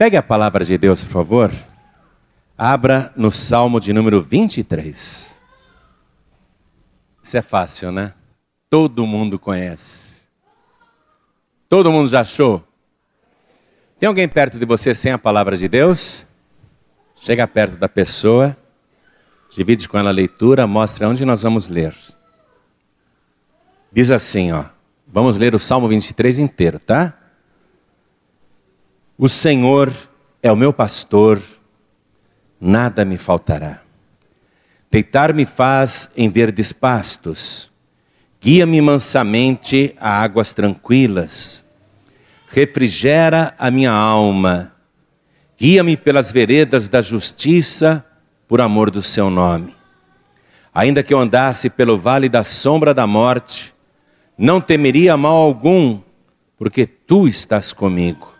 Pegue a palavra de Deus, por favor. Abra no Salmo de número 23. Isso é fácil, né? Todo mundo conhece. Todo mundo já achou? Tem alguém perto de você sem a palavra de Deus? Chega perto da pessoa, divide com ela a leitura, mostra onde nós vamos ler. Diz assim, ó. Vamos ler o Salmo 23 inteiro, tá? O Senhor é o meu pastor, nada me faltará. Deitar-me faz em verdes pastos, guia-me mansamente a águas tranquilas, refrigera a minha alma, guia-me pelas veredas da justiça, por amor do seu nome. Ainda que eu andasse pelo vale da sombra da morte, não temeria mal algum, porque tu estás comigo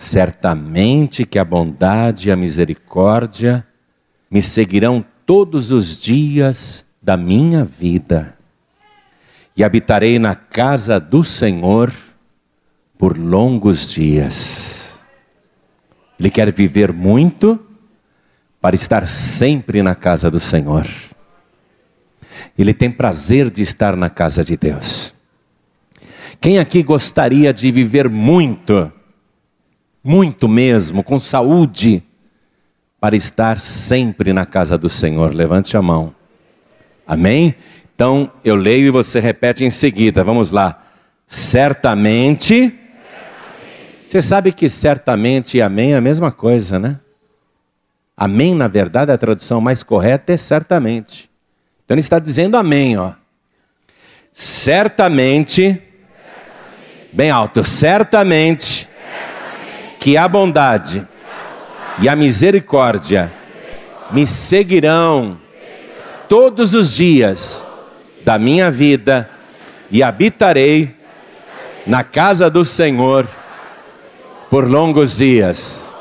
Certamente que a bondade e a misericórdia me seguirão todos os dias da minha vida, e habitarei na casa do Senhor por longos dias. Ele quer viver muito para estar sempre na casa do Senhor. Ele tem prazer de estar na casa de Deus. Quem aqui gostaria de viver muito? Muito mesmo, com saúde, para estar sempre na casa do Senhor. Levante a mão. Amém? Então eu leio e você repete em seguida. Vamos lá. Certamente. certamente. Você sabe que certamente e amém é a mesma coisa, né? Amém, na verdade, a tradução mais correta é certamente. Então ele está dizendo amém, ó. Certamente, certamente. bem alto, certamente que a bondade e a misericórdia me seguirão todos os dias da minha vida e habitarei na casa do Senhor por longos dias.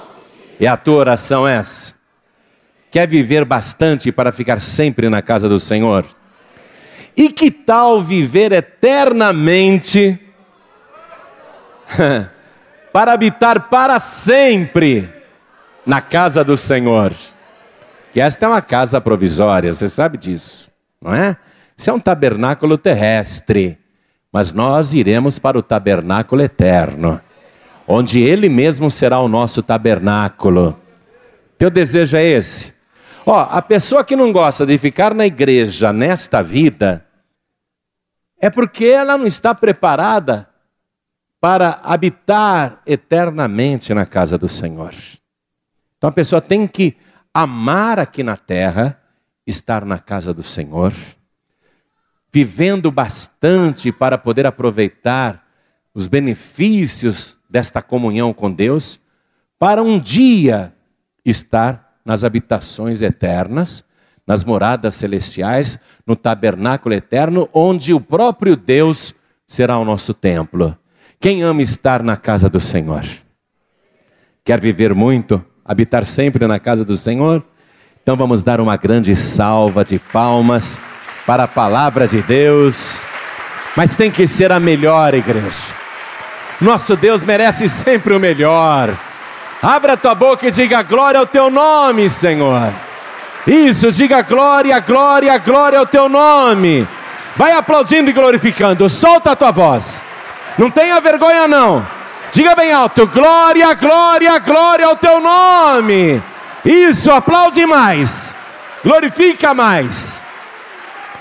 E a tua oração é essa? Quer viver bastante para ficar sempre na casa do Senhor? E que tal viver eternamente? para habitar para sempre na casa do Senhor. Que esta é uma casa provisória, você sabe disso, não é? Isso é um tabernáculo terrestre, mas nós iremos para o tabernáculo eterno, onde Ele mesmo será o nosso tabernáculo. Teu desejo é esse? Ó, a pessoa que não gosta de ficar na igreja nesta vida, é porque ela não está preparada para habitar eternamente na casa do Senhor. Então a pessoa tem que amar aqui na terra, estar na casa do Senhor, vivendo bastante para poder aproveitar os benefícios desta comunhão com Deus, para um dia estar nas habitações eternas, nas moradas celestiais, no tabernáculo eterno, onde o próprio Deus será o nosso templo. Quem ama estar na casa do Senhor? Quer viver muito, habitar sempre na casa do Senhor? Então vamos dar uma grande salva de palmas para a palavra de Deus. Mas tem que ser a melhor igreja. Nosso Deus merece sempre o melhor. Abra tua boca e diga glória ao teu nome, Senhor. Isso, diga glória, glória, glória ao teu nome. Vai aplaudindo e glorificando. Solta a tua voz. Não tenha vergonha, não. Diga bem alto: glória, glória, glória ao teu nome. Isso, aplaude mais. Glorifica mais.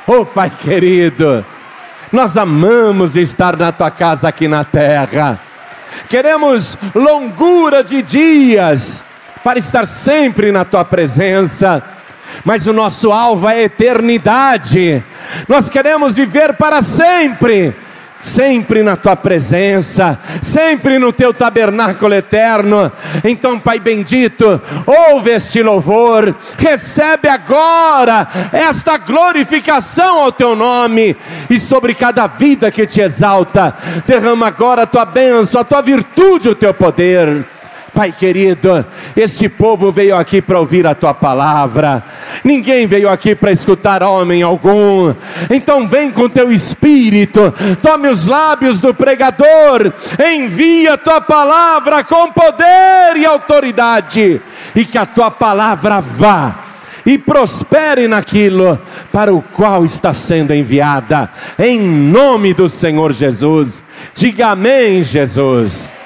Oh, Pai querido, nós amamos estar na tua casa aqui na terra. Queremos longura de dias para estar sempre na tua presença. Mas o nosso alvo é a eternidade. Nós queremos viver para sempre sempre na tua presença, sempre no teu tabernáculo eterno. Então, Pai bendito, ouve este louvor, recebe agora esta glorificação ao teu nome e sobre cada vida que te exalta, derrama agora a tua bênção, a tua virtude, o teu poder. Pai querido, este povo veio aqui para ouvir a tua palavra, ninguém veio aqui para escutar homem algum, então vem com teu espírito, tome os lábios do pregador, envia a tua palavra com poder e autoridade, e que a tua palavra vá e prospere naquilo para o qual está sendo enviada, em nome do Senhor Jesus. Diga amém, Jesus.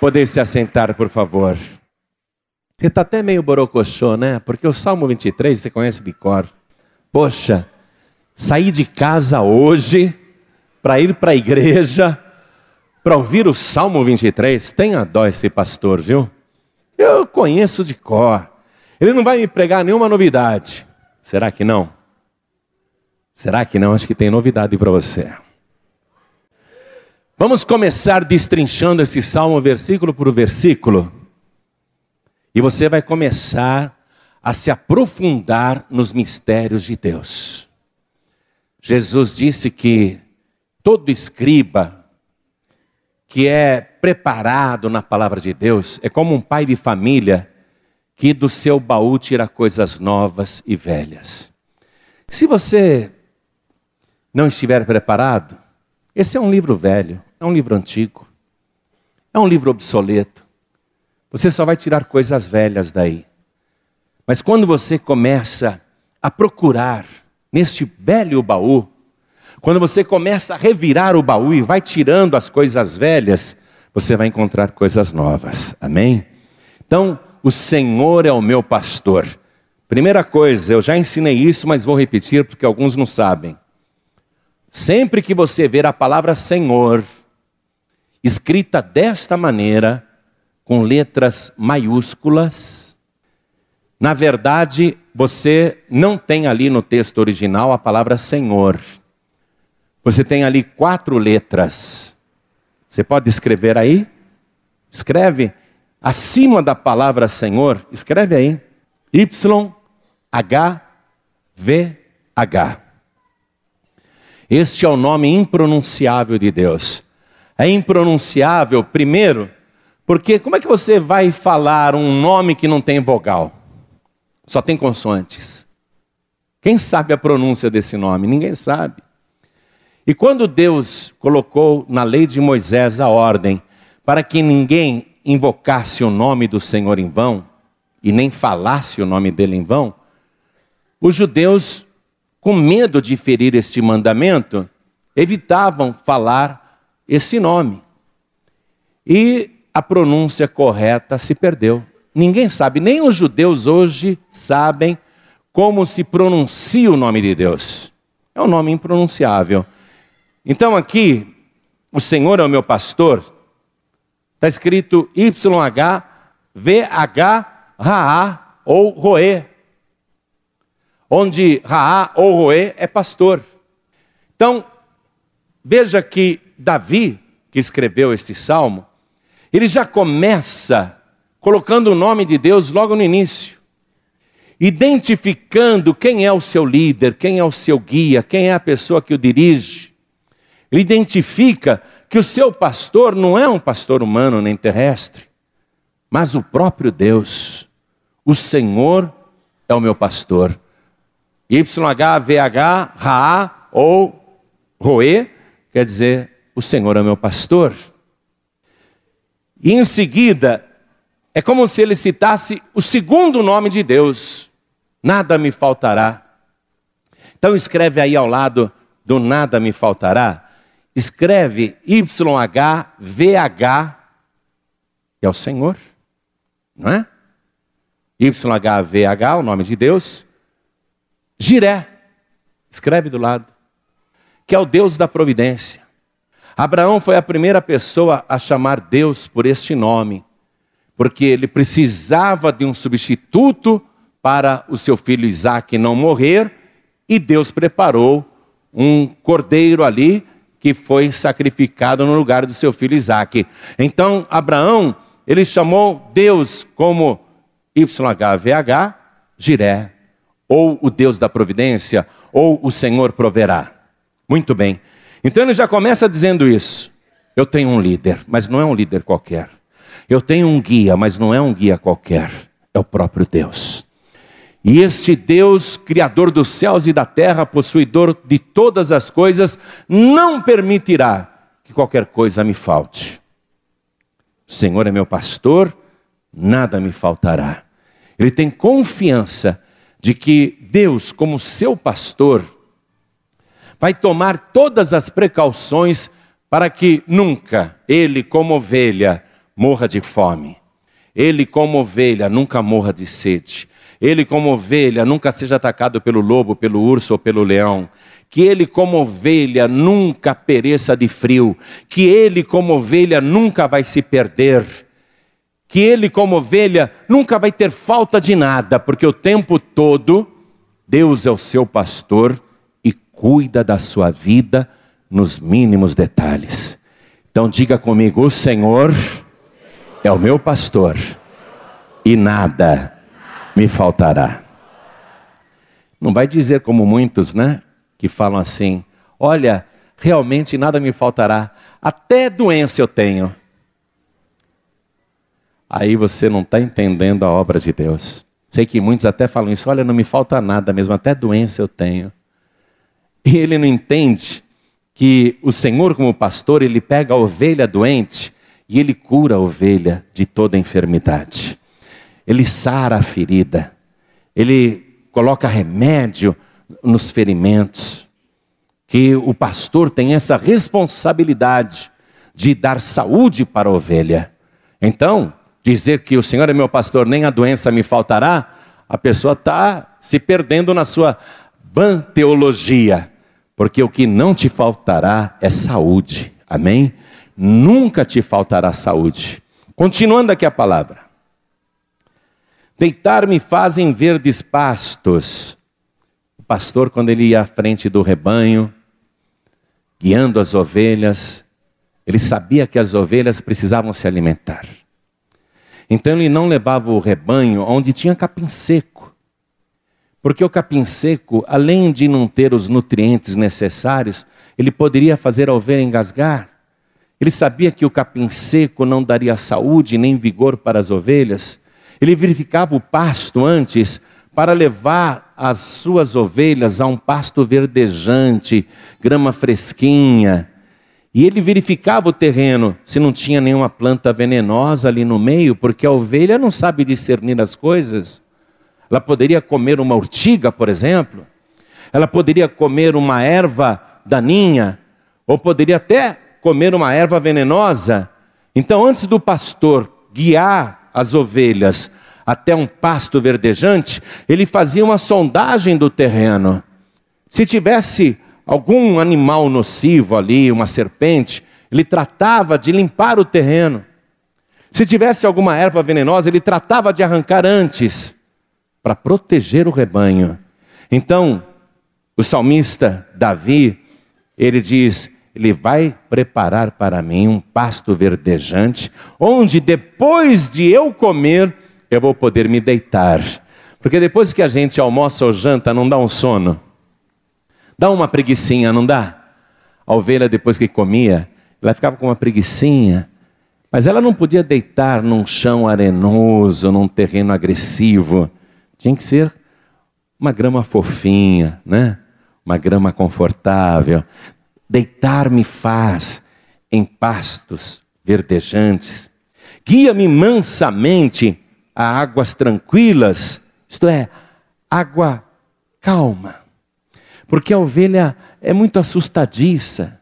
Poder se assentar, por favor. Você está até meio borocochô, né? Porque o Salmo 23 você conhece de cor. Poxa, sair de casa hoje para ir para a igreja para ouvir o Salmo 23. Tenha dó esse pastor, viu? Eu conheço de cor. Ele não vai me pregar nenhuma novidade. Será que não? Será que não? Acho que tem novidade para você. Vamos começar destrinchando esse salmo versículo por versículo. E você vai começar a se aprofundar nos mistérios de Deus. Jesus disse que todo escriba que é preparado na palavra de Deus é como um pai de família que do seu baú tira coisas novas e velhas. Se você não estiver preparado, esse é um livro velho. É um livro antigo. É um livro obsoleto. Você só vai tirar coisas velhas daí. Mas quando você começa a procurar neste velho baú, quando você começa a revirar o baú e vai tirando as coisas velhas, você vai encontrar coisas novas. Amém? Então, o Senhor é o meu pastor. Primeira coisa, eu já ensinei isso, mas vou repetir porque alguns não sabem. Sempre que você ver a palavra Senhor, escrita desta maneira, com letras maiúsculas. Na verdade, você não tem ali no texto original a palavra Senhor. Você tem ali quatro letras. Você pode escrever aí? Escreve acima da palavra Senhor, escreve aí. Y H V H. Este é o nome impronunciável de Deus é impronunciável, primeiro, porque como é que você vai falar um nome que não tem vogal? Só tem consoantes. Quem sabe a pronúncia desse nome? Ninguém sabe. E quando Deus colocou na lei de Moisés a ordem para que ninguém invocasse o nome do Senhor em vão e nem falasse o nome dele em vão, os judeus, com medo de ferir este mandamento, evitavam falar esse nome. E a pronúncia correta se perdeu. Ninguém sabe, nem os judeus hoje sabem como se pronuncia o nome de Deus. É um nome impronunciável. Então aqui, o Senhor é o meu pastor, está escrito YH, Raá ou Roê. Onde Raá ou Roê é pastor. Então, veja que Davi, que escreveu este salmo, ele já começa colocando o nome de Deus logo no início, identificando quem é o seu líder, quem é o seu guia, quem é a pessoa que o dirige. Ele identifica que o seu pastor não é um pastor humano nem terrestre, mas o próprio Deus. O Senhor é o meu pastor. YHVH, Ra ou Roê, quer dizer o Senhor é meu pastor. E em seguida, é como se ele citasse o segundo nome de Deus: nada me faltará. Então escreve aí ao lado do nada me faltará, escreve YHVH, que é o Senhor, não é? YHVH, o nome de Deus. Jiré, escreve do lado, que é o Deus da providência. Abraão foi a primeira pessoa a chamar Deus por este nome, porque ele precisava de um substituto para o seu filho Isaac não morrer, e Deus preparou um cordeiro ali que foi sacrificado no lugar do seu filho Isaque. Então, Abraão, ele chamou Deus como YHVH, Jiré, ou o Deus da providência, ou o Senhor proverá. Muito bem. Então ele já começa dizendo isso. Eu tenho um líder, mas não é um líder qualquer. Eu tenho um guia, mas não é um guia qualquer. É o próprio Deus. E este Deus, Criador dos céus e da terra, possuidor de todas as coisas, não permitirá que qualquer coisa me falte. O Senhor é meu pastor, nada me faltará. Ele tem confiança de que Deus, como seu pastor, vai tomar todas as precauções para que nunca ele, como ovelha, morra de fome. Ele, como ovelha, nunca morra de sede ele, como ovelha, nunca seja atacado pelo lobo, pelo urso ou pelo leão. Que ele, como ovelha, nunca pereça de frio. Que ele, como ovelha, nunca vai se perder. Que ele, como ovelha, nunca vai ter falta de nada, porque o tempo todo Deus é o seu pastor cuida da sua vida nos mínimos detalhes. Então diga comigo: o Senhor é o meu pastor e nada me faltará. Não vai dizer como muitos, né? Que falam assim: olha, realmente nada me faltará, até doença eu tenho. Aí você não está entendendo a obra de Deus. Sei que muitos até falam isso: olha, não me falta nada mesmo, até doença eu tenho. E ele não entende que o Senhor, como pastor, ele pega a ovelha doente e ele cura a ovelha de toda enfermidade ele sara a ferida, ele coloca remédio nos ferimentos. Que o pastor tem essa responsabilidade de dar saúde para a ovelha. Então, dizer que o Senhor é meu pastor, nem a doença me faltará, a pessoa está se perdendo na sua van teologia, porque o que não te faltará é saúde, amém? Nunca te faltará saúde. Continuando aqui a palavra. Deitar-me fazem verdes pastos. O pastor, quando ele ia à frente do rebanho, guiando as ovelhas, ele sabia que as ovelhas precisavam se alimentar. Então ele não levava o rebanho onde tinha capim seco. Porque o capim seco, além de não ter os nutrientes necessários, ele poderia fazer a ovelha engasgar. Ele sabia que o capim seco não daria saúde nem vigor para as ovelhas. Ele verificava o pasto antes para levar as suas ovelhas a um pasto verdejante, grama fresquinha. E ele verificava o terreno, se não tinha nenhuma planta venenosa ali no meio, porque a ovelha não sabe discernir as coisas. Ela poderia comer uma urtiga, por exemplo. Ela poderia comer uma erva daninha, ou poderia até comer uma erva venenosa. Então, antes do pastor guiar as ovelhas até um pasto verdejante, ele fazia uma sondagem do terreno. Se tivesse algum animal nocivo ali, uma serpente, ele tratava de limpar o terreno. Se tivesse alguma erva venenosa, ele tratava de arrancar antes, para proteger o rebanho. Então, o salmista Davi, ele diz: ele vai preparar para mim um pasto verdejante, onde depois de eu comer, eu vou poder me deitar. Porque depois que a gente almoça ou janta, não dá um sono? Dá uma preguiçinha, não dá? A ovelha, depois que comia, ela ficava com uma preguiçinha, mas ela não podia deitar num chão arenoso, num terreno agressivo. Tinha que ser uma grama fofinha, né? Uma grama confortável. Deitar-me faz em pastos verdejantes. Guia-me mansamente a águas tranquilas, isto é, água calma. Porque a ovelha é muito assustadiça.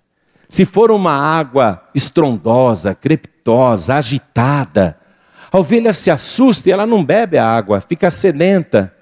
Se for uma água estrondosa, crepitosa, agitada, a ovelha se assusta e ela não bebe a água, fica sedenta.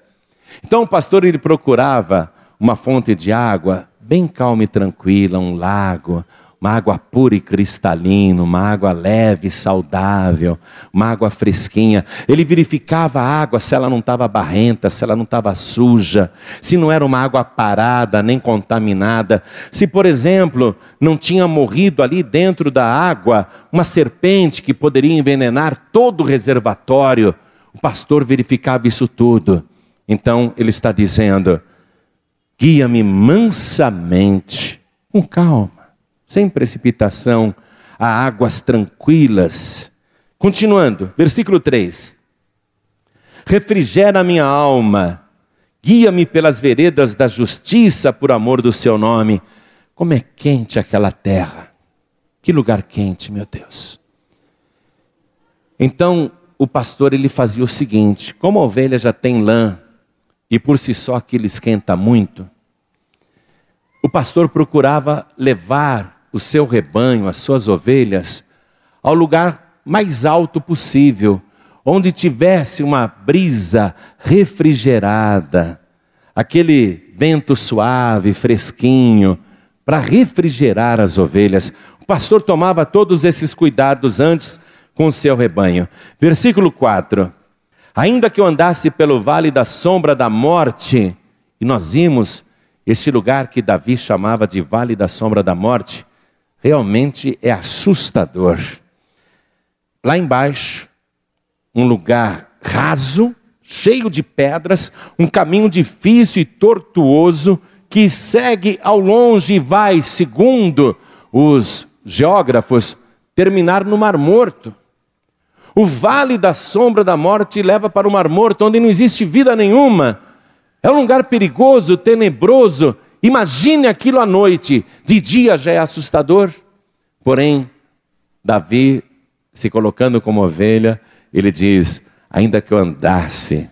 Então o pastor ele procurava uma fonte de água bem calma e tranquila, um lago, uma água pura e cristalina, uma água leve, saudável, uma água fresquinha. Ele verificava a água se ela não estava barrenta, se ela não estava suja, se não era uma água parada nem contaminada, se, por exemplo, não tinha morrido ali dentro da água uma serpente que poderia envenenar todo o reservatório. O pastor verificava isso tudo. Então ele está dizendo: guia-me mansamente, com calma sem precipitação, a águas tranquilas. Continuando, versículo 3. Refrigera minha alma, guia-me pelas veredas da justiça por amor do seu nome. Como é quente aquela terra. Que lugar quente, meu Deus. Então, o pastor ele fazia o seguinte: como a ovelha já tem lã e por si só aquilo esquenta muito, o pastor procurava levar o seu rebanho, as suas ovelhas, ao lugar mais alto possível, onde tivesse uma brisa refrigerada, aquele vento suave, fresquinho, para refrigerar as ovelhas. O pastor tomava todos esses cuidados antes com o seu rebanho. Versículo 4: Ainda que eu andasse pelo vale da sombra da morte, e nós vimos este lugar que Davi chamava de vale da sombra da morte, realmente é assustador. Lá embaixo, um lugar raso, cheio de pedras, um caminho difícil e tortuoso que segue ao longe e vai, segundo os geógrafos, terminar no Mar Morto. O vale da sombra da morte leva para o Mar Morto, onde não existe vida nenhuma. É um lugar perigoso, tenebroso, Imagine aquilo à noite, de dia já é assustador. Porém, Davi, se colocando como ovelha, ele diz: Ainda que eu andasse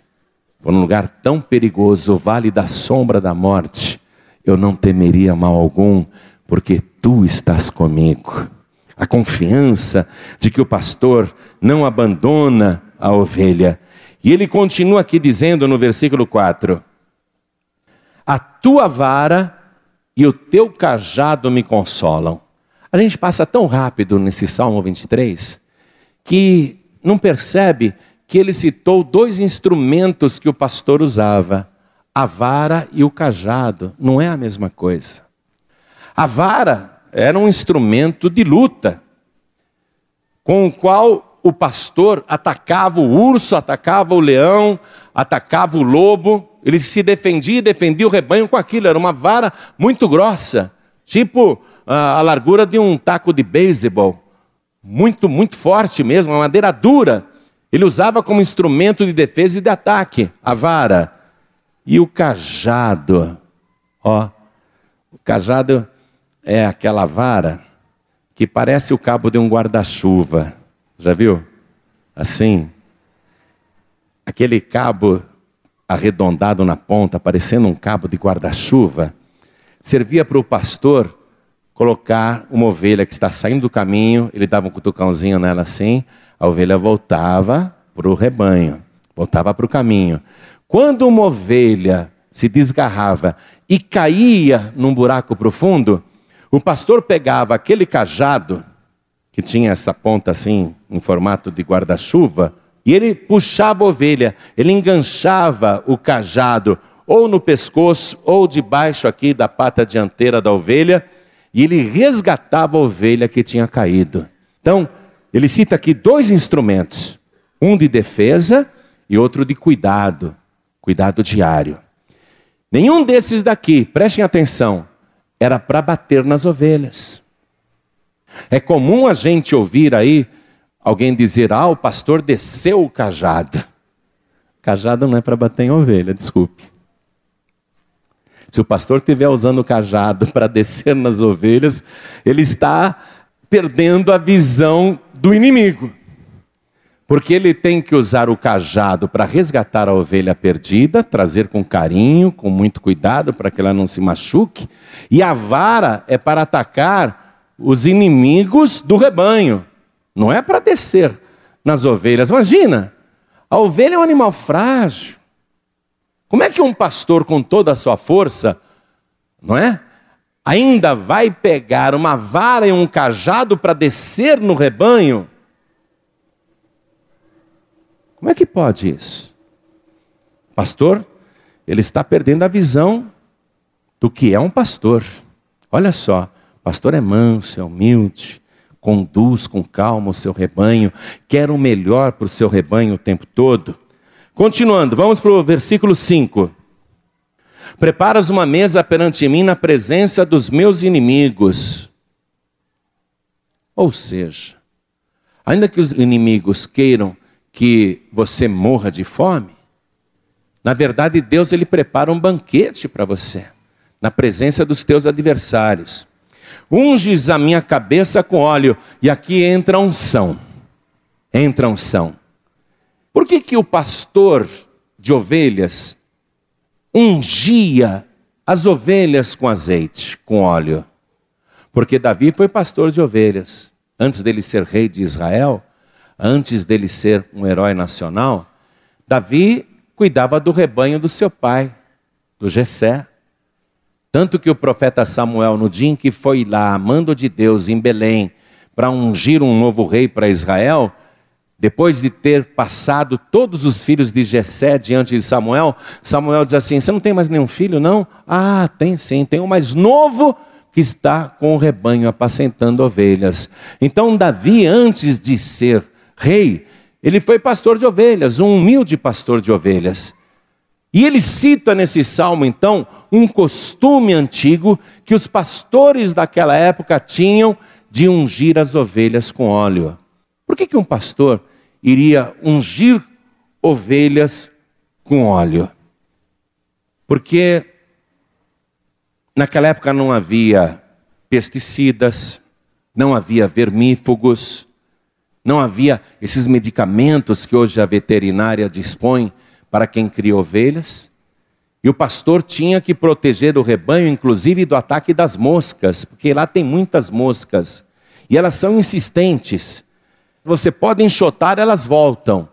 por um lugar tão perigoso, o vale da sombra da morte, eu não temeria mal algum, porque tu estás comigo. A confiança de que o pastor não abandona a ovelha. E ele continua aqui dizendo no versículo 4: a tua vara e o teu cajado me consolam. A gente passa tão rápido nesse Salmo 23 que não percebe que ele citou dois instrumentos que o pastor usava: a vara e o cajado. Não é a mesma coisa. A vara era um instrumento de luta, com o qual o pastor atacava o urso, atacava o leão, atacava o lobo, ele se defendia e defendia o rebanho com aquilo, era uma vara muito grossa, tipo a, largura de um taco de beisebol, muito, muito forte mesmo, uma madeira dura. Ele usava como instrumento de defesa e de ataque a vara. E o cajado, ó, o cajado é aquela vara que parece o cabo de um guarda-chuva. Já viu? Assim. Aquele cabo arredondado na ponta, parecendo um cabo de guarda-chuva, servia para o pastor colocar uma ovelha que está saindo do caminho, ele dava um cutucãozinho nela assim, a ovelha voltava para o rebanho, voltava para o caminho. Quando uma ovelha se desgarrava e caía num buraco profundo, o pastor pegava aquele cajado, que tinha essa ponta assim, em formato de guarda-chuva, e ele puxava a ovelha, ele enganchava o cajado ou no pescoço ou debaixo aqui da pata dianteira da ovelha, e ele resgatava a ovelha que tinha caído. Então, ele cita aqui dois instrumentos, um de defesa e outro de cuidado, cuidado diário. Nenhum desses daqui, prestem atenção, era para bater nas ovelhas. É comum a gente ouvir aí alguém dizer, ah, o pastor desceu o cajado. Cajado não é para bater em ovelha, desculpe. Se o pastor estiver usando o cajado para descer nas ovelhas, ele está perdendo a visão do inimigo. Porque ele tem que usar o cajado para resgatar a ovelha perdida, trazer com carinho, com muito cuidado para que ela não se machuque, e a vara é para atacar os inimigos do rebanho. Não é para descer nas ovelhas. Imagina, a ovelha é um animal frágil. Como é que um pastor, com toda a sua força, não é? ainda vai pegar uma vara e um cajado para descer no rebanho? Como é que pode isso? Pastor, ele está perdendo a visão do que é um pastor. Olha só, pastor é manso, é humilde, conduz com calma o seu rebanho, quer o melhor para o seu rebanho o tempo todo. Continuando, vamos para o versículo 5. Preparas uma mesa perante mim na presença dos meus inimigos. Ou seja, ainda que os inimigos queiram que você morra de fome, na verdade Deus ele prepara um banquete para você, na presença dos teus adversários. Unges a minha cabeça com óleo, e aqui entra unção. Entra unção. Por que, que o pastor de ovelhas ungia as ovelhas com azeite, com óleo? Porque Davi foi pastor de ovelhas. Antes dele ser rei de Israel, antes dele ser um herói nacional, Davi cuidava do rebanho do seu pai, do Jessé. Tanto que o profeta Samuel, no dia em que foi lá, amando de Deus, em Belém, para ungir um novo rei para Israel, depois de ter passado todos os filhos de Jessé diante de Samuel, Samuel diz assim: Você não tem mais nenhum filho, não? Ah, tem sim, tem um mais novo que está com o rebanho apacentando ovelhas. Então, Davi, antes de ser rei, ele foi pastor de ovelhas, um humilde pastor de ovelhas. E ele cita nesse salmo, então, um costume antigo que os pastores daquela época tinham de ungir as ovelhas com óleo. Por que, que um pastor iria ungir ovelhas com óleo? Porque naquela época não havia pesticidas, não havia vermífugos, não havia esses medicamentos que hoje a veterinária dispõe para quem cria ovelhas. E o pastor tinha que proteger o rebanho, inclusive do ataque das moscas, porque lá tem muitas moscas. E elas são insistentes você pode enxotar, elas voltam.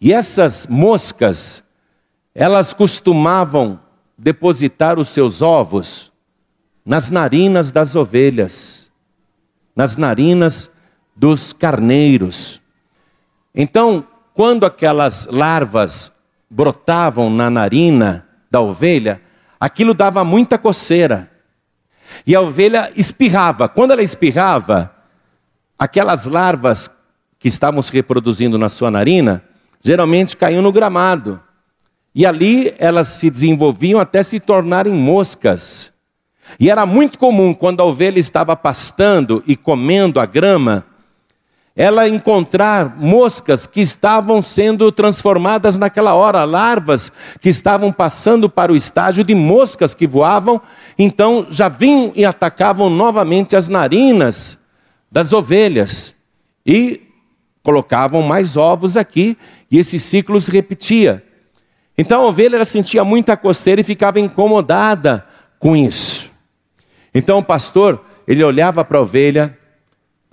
E essas moscas, elas costumavam depositar os seus ovos nas narinas das ovelhas, nas narinas dos carneiros. Então, quando aquelas larvas brotavam na narina da ovelha, aquilo dava muita coceira. E a ovelha espirrava. Quando ela espirrava, aquelas larvas que estavam se reproduzindo na sua narina, geralmente caíam no gramado. E ali elas se desenvolviam até se tornarem moscas. E era muito comum, quando a ovelha estava pastando e comendo a grama, ela encontrar moscas que estavam sendo transformadas naquela hora, larvas que estavam passando para o estágio de moscas que voavam, então já vinham e atacavam novamente as narinas das ovelhas. E colocavam mais ovos aqui e esse ciclo se repetia. Então a ovelha sentia muita coceira e ficava incomodada com isso. Então o pastor, ele olhava para a ovelha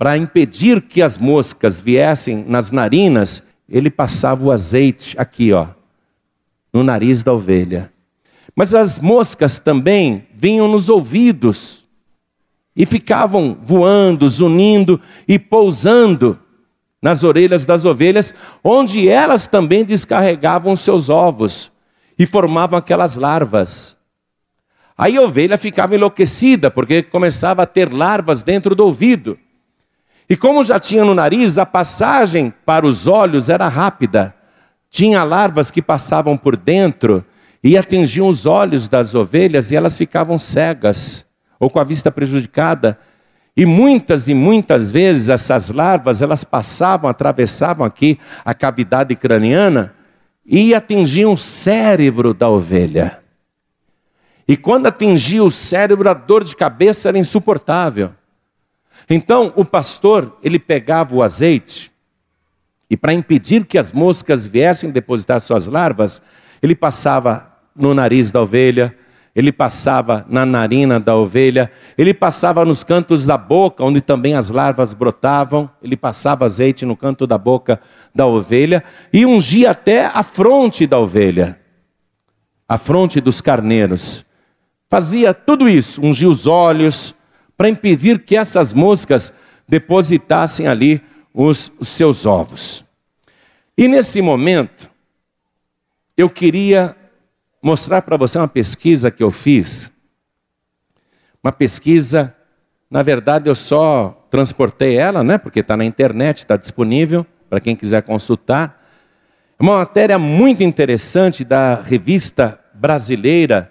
para impedir que as moscas viessem nas narinas, ele passava o azeite aqui, ó, no nariz da ovelha. Mas as moscas também vinham nos ouvidos e ficavam voando, zunindo e pousando nas orelhas das ovelhas, onde elas também descarregavam seus ovos e formavam aquelas larvas. Aí a ovelha ficava enlouquecida, porque começava a ter larvas dentro do ouvido. E como já tinha no nariz, a passagem para os olhos era rápida. Tinha larvas que passavam por dentro e atingiam os olhos das ovelhas e elas ficavam cegas ou com a vista prejudicada. E muitas e muitas vezes essas larvas, elas passavam, atravessavam aqui a cavidade craniana e atingiam o cérebro da ovelha. E quando atingia o cérebro, a dor de cabeça era insuportável. Então, o pastor, ele pegava o azeite e para impedir que as moscas viessem depositar suas larvas, ele passava no nariz da ovelha, ele passava na narina da ovelha, ele passava nos cantos da boca, onde também as larvas brotavam, ele passava azeite no canto da boca da ovelha e ungia até a fronte da ovelha, a fronte dos carneiros, Fazia tudo isso, ungia os olhos, para impedir que essas moscas depositassem ali os, os seus ovos. E nesse momento, eu queria mostrar para você uma pesquisa que eu fiz. Uma pesquisa, na verdade, eu só transportei ela, né? Porque está na internet, está disponível para quem quiser consultar. É uma matéria muito interessante da revista brasileira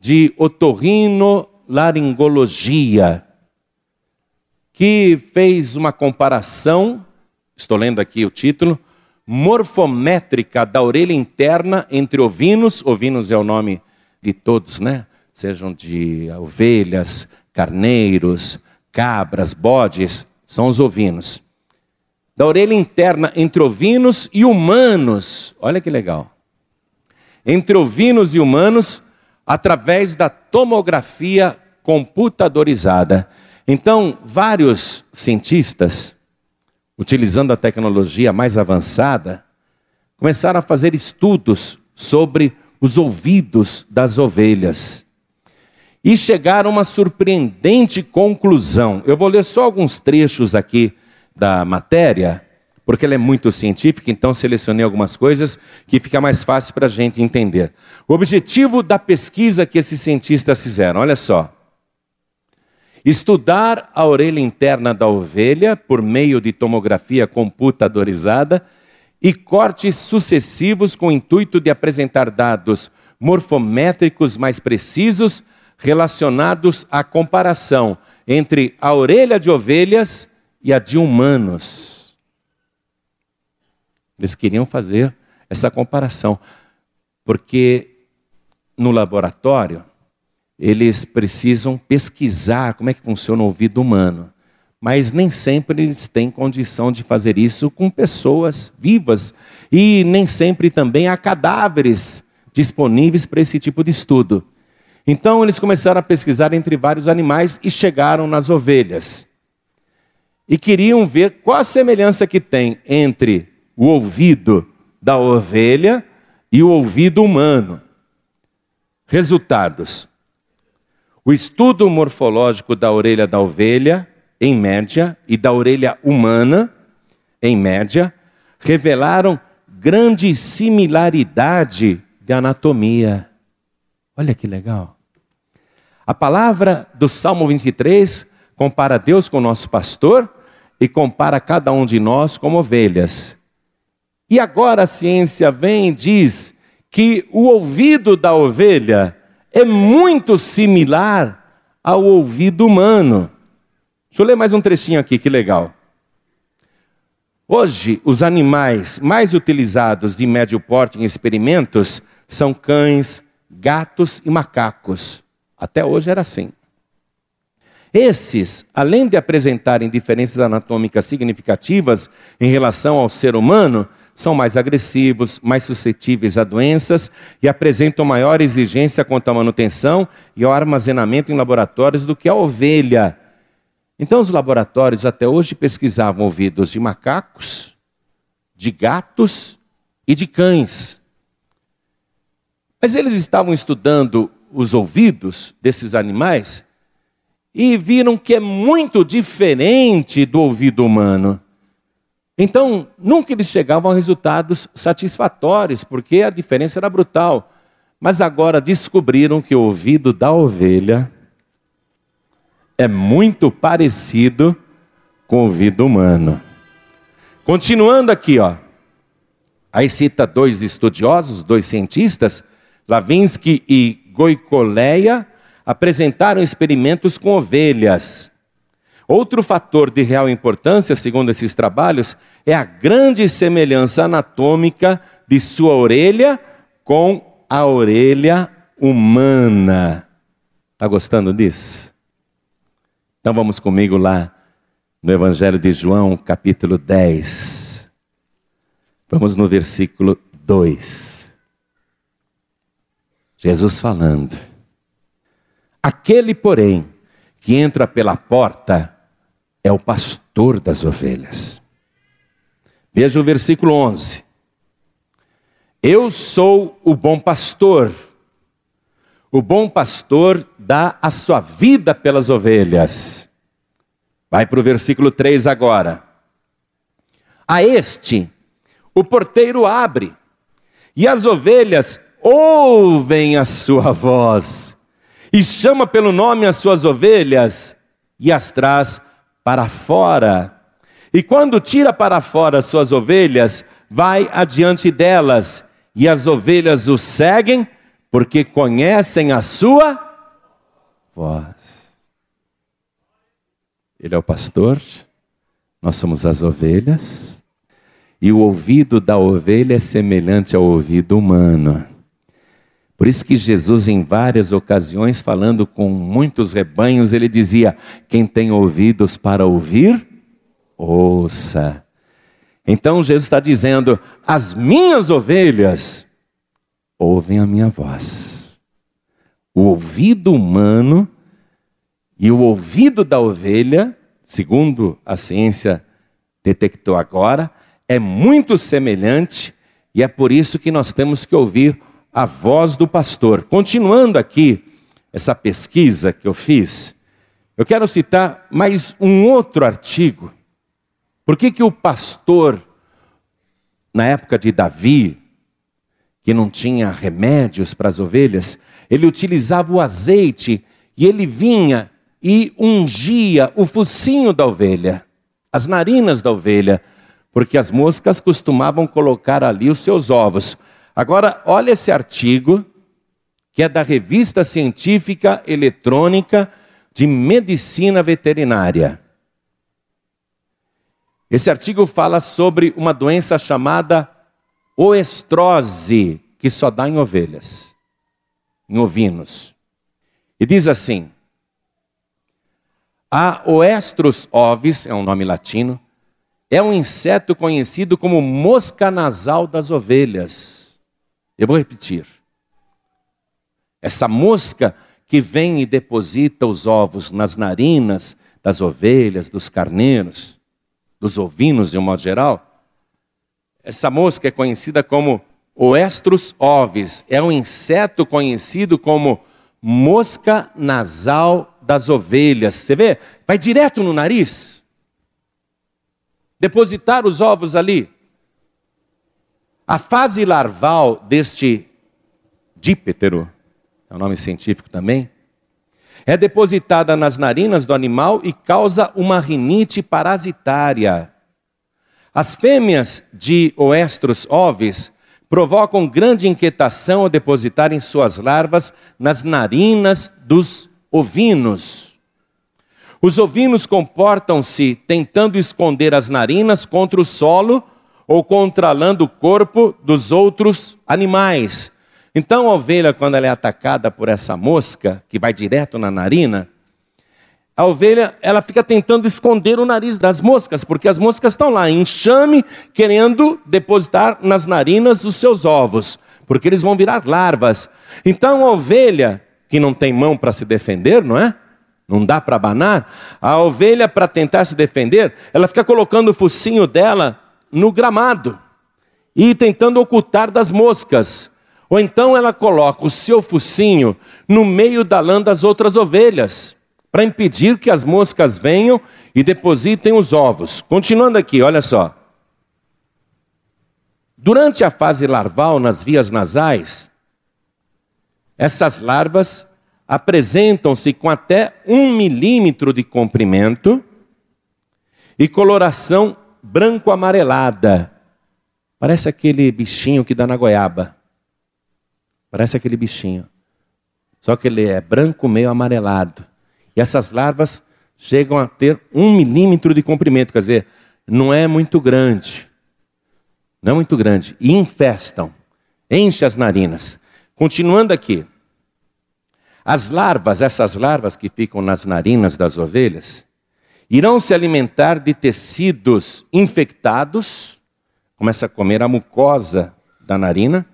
de otorrinolaringologia, que fez uma comparação, estou lendo aqui o título, morfométrica da orelha interna entre ovinos, ovinos é o nome de todos, né? Sejam de ovelhas, carneiros, cabras, bodes, são os ovinos. Da orelha interna entre ovinos e humanos, olha que legal. Entre ovinos e humanos, através da tomografia computadorizada. Então, vários cientistas, utilizando a tecnologia mais avançada, começaram a fazer estudos sobre os ouvidos das ovelhas. E chegaram a uma surpreendente conclusão. Eu vou ler só alguns trechos aqui da matéria, porque ela é muito científica, então selecionei algumas coisas que fica mais fácil para a gente entender. O objetivo da pesquisa que esses cientistas fizeram, olha só. Estudar a orelha interna da ovelha por meio de tomografia computadorizada e cortes sucessivos com o intuito de apresentar dados morfométricos mais precisos relacionados à comparação entre a orelha de ovelhas e a de humanos. Eles queriam fazer essa comparação, porque no laboratório eles precisam pesquisar como é que funciona o ouvido humano, mas nem sempre eles têm condição de fazer isso com pessoas vivas e nem sempre também há cadáveres disponíveis para esse tipo de estudo. Então eles começaram a pesquisar entre vários animais e chegaram nas ovelhas. E queriam ver qual a semelhança que tem entre o ouvido da ovelha e o ouvido humano. Resultados: o estudo morfológico da orelha da ovelha, em média, e da orelha humana, em média, revelaram grande similaridade de anatomia. Olha que legal. A palavra do Salmo 23 compara Deus com o nosso pastor e compara cada um de nós como ovelhas. E agora a ciência vem e diz que o ouvido da ovelha é muito similar ao ouvido humano. Deixa eu ler mais um trechinho aqui, que legal. Hoje, os animais mais utilizados de médio porte em experimentos são cães, gatos e macacos. Até hoje era assim. Esses, além de apresentarem diferenças anatômicas significativas em relação ao ser humano, são mais agressivos, mais suscetíveis a doenças e apresentam maior exigência quanto à manutenção e ao armazenamento em laboratórios do que a ovelha. Então, os laboratórios até hoje pesquisavam ouvidos de macacos, de gatos e de cães. Mas eles estavam estudando os ouvidos desses animais e viram que é muito diferente do ouvido humano. Então, nunca eles chegavam a resultados satisfatórios, porque a diferença era brutal. Mas agora descobriram que o ouvido da ovelha é muito parecido com o ouvido humano. Continuando aqui, ó. Aí cita dois estudiosos, dois cientistas, Lavinsky e Goicoleia, apresentaram experimentos com ovelhas. Outro fator de real importância, segundo esses trabalhos, é a grande semelhança anatômica de sua orelha com a orelha humana. Está gostando disso? Então vamos comigo lá no Evangelho de João, capítulo 10. Vamos no versículo 2. Jesus falando. Aquele, porém, que entra pela porta é o pastor das ovelhas. Veja o versículo 11. Eu sou o bom pastor. O bom pastor dá a sua vida pelas ovelhas. Vai para o versículo 3 agora. A este, o porteiro abre, e as ovelhas ouvem a sua voz, e chama pelo nome as suas ovelhas, e as traz para fora. E quando tira para fora as suas ovelhas, vai adiante delas, e as ovelhas o seguem, porque conhecem a sua voz. Ele é o pastor, nós somos as ovelhas, e o ouvido da ovelha é semelhante ao ouvido humano. Por isso que Jesus, em várias ocasiões, falando com muitos rebanhos, ele dizia: Quem tem ouvidos para ouvir, ouça. Então Jesus está dizendo: As minhas ovelhas ouvem a minha voz. O ouvido humano e o ouvido da ovelha, segundo a ciência detectou agora, é muito semelhante e é por isso que nós temos que ouvir a voz do pastor. Continuando aqui essa pesquisa que eu fiz, eu quero citar mais um outro artigo. Por que, que o pastor, na época de Davi, que não tinha remédios para as ovelhas, ele utilizava o azeite e ele vinha e ungia o focinho da ovelha, as narinas da ovelha, porque as moscas costumavam colocar ali os seus ovos. Agora, olha esse artigo, que é da Revista Científica Eletrônica de Medicina Veterinária. Esse artigo fala sobre uma doença chamada oestrose, que só dá em ovelhas, em ovinos. E diz assim: a Oestrus ovis, é um nome latino, é um inseto conhecido como mosca nasal das ovelhas. Eu vou repetir. Essa mosca que vem e deposita os ovos nas narinas das ovelhas, dos carneiros, dos ovinos de um modo geral, essa mosca é conhecida como Oestrus ovis. É um inseto conhecido como mosca nasal das ovelhas. Você vê? Vai direto no nariz. Depositar os ovos ali. A fase larval deste díptero, é o nome científico também, é depositada nas narinas do animal e causa uma rinite parasitária. As fêmeas de Oestros ovis provocam grande inquietação ao depositarem suas larvas nas narinas dos ovinos. Os ovinos comportam-se tentando esconder as narinas contra o solo ou contralando o corpo dos outros animais. Então a ovelha, quando ela é atacada por essa mosca, que vai direto na narina, a ovelha, ela fica tentando esconder o nariz das moscas, porque as moscas estão lá, enxame, querendo depositar nas narinas os seus ovos, porque eles vão virar larvas. Então a ovelha, que não tem mão para se defender, não é? Não dá para abanar. A ovelha, para tentar se defender, ela fica colocando o focinho dela no gramado e tentando ocultar das moscas. Ou então ela coloca o seu focinho no meio da lã das outras ovelhas para impedir que as moscas venham e depositem os ovos. Continuando aqui, olha só. Durante a fase larval nas vias nasais, essas larvas apresentam-se com até um milímetro de comprimento e coloração branco-amarelada. Parece aquele bichinho que dá na goiaba. Parece aquele bichinho. Só que ele é branco meio amarelado. E essas larvas chegam a ter um milímetro de comprimento, quer dizer, não é muito grande. Não é muito grande. E infestam, enche as narinas. Continuando aqui. As larvas, essas larvas que ficam nas narinas das ovelhas, irão se alimentar de tecidos infectados, começa a comer a mucosa da narina,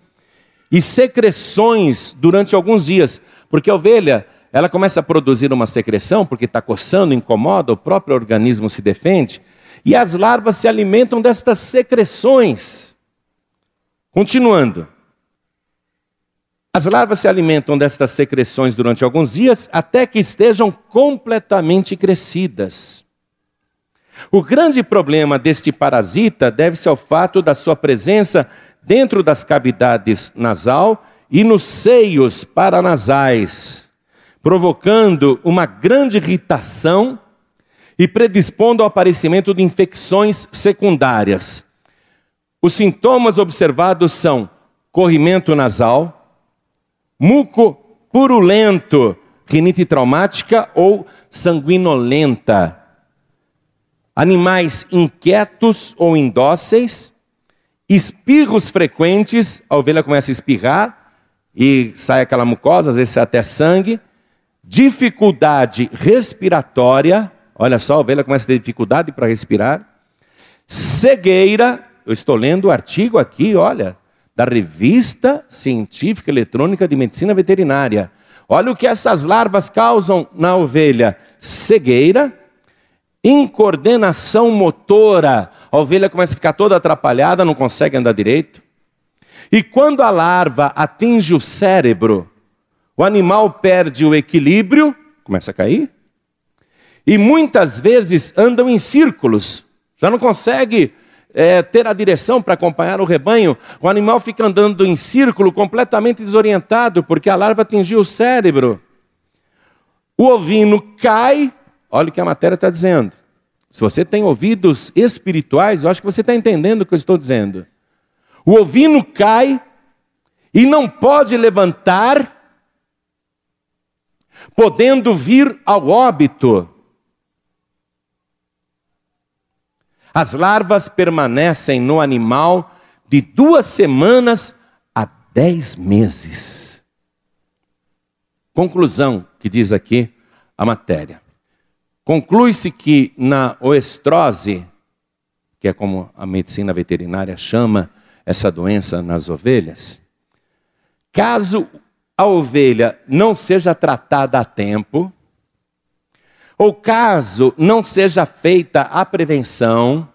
e secreções durante alguns dias, porque a ovelha ela começa a produzir uma secreção, porque está coçando, incomoda, o próprio organismo se defende, e as larvas se alimentam destas secreções. Continuando. As larvas se alimentam destas secreções durante alguns dias até que estejam completamente crescidas. O grande problema deste parasita deve-se ao fato da sua presença dentro das cavidades nasal e nos seios paranasais, provocando uma grande irritação e predispondo ao aparecimento de infecções secundárias. Os sintomas observados são corrimento nasal, muco purulento, rinite traumática ou sanguinolenta, animais inquietos ou indóceis, espirros frequentes, a ovelha começa a espirrar e sai aquela mucosa, às vezes até sangue, dificuldade respiratória, olha só, a ovelha começa a ter dificuldade para respirar, cegueira, eu estou lendo o artigo aqui, olha, da Revista Científica Eletrônica de Medicina Veterinária. Olha o que essas larvas causam na ovelha: cegueira, incoordenação motora. A ovelha começa a ficar toda atrapalhada, não consegue andar direito. E quando a larva atinge o cérebro, o animal perde o equilíbrio, começa a cair. E muitas vezes andam em círculos, já não consegue é, ter a direção para acompanhar o rebanho. O animal fica andando em círculo, completamente desorientado, porque a larva atingiu o cérebro. O ovino cai Olha o que a matéria está dizendo. Se você tem ouvidos espirituais, eu acho que você está entendendo o que eu estou dizendo. O ovino cai e não pode levantar, podendo vir ao óbito. As larvas permanecem no animal de duas semanas a dez meses. Conclusão que diz aqui a matéria. Conclui-se que na oestrose, que é como a medicina veterinária chama essa doença nas ovelhas, caso a ovelha não seja tratada a tempo, ou caso não seja feita a prevenção,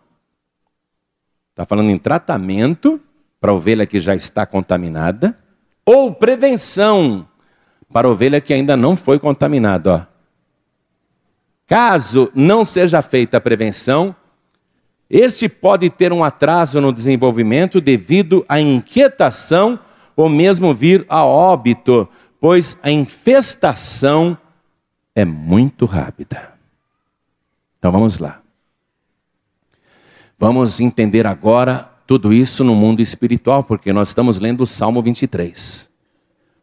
está falando em tratamento para a ovelha que já está contaminada, ou prevenção para a ovelha que ainda não foi contaminada. Ó. Caso não seja feita a prevenção, este pode ter um atraso no desenvolvimento devido à inquietação ou mesmo vir a óbito, pois a infestação é muito rápida. Então vamos lá. Vamos entender agora tudo isso no mundo espiritual, porque nós estamos lendo o Salmo 23.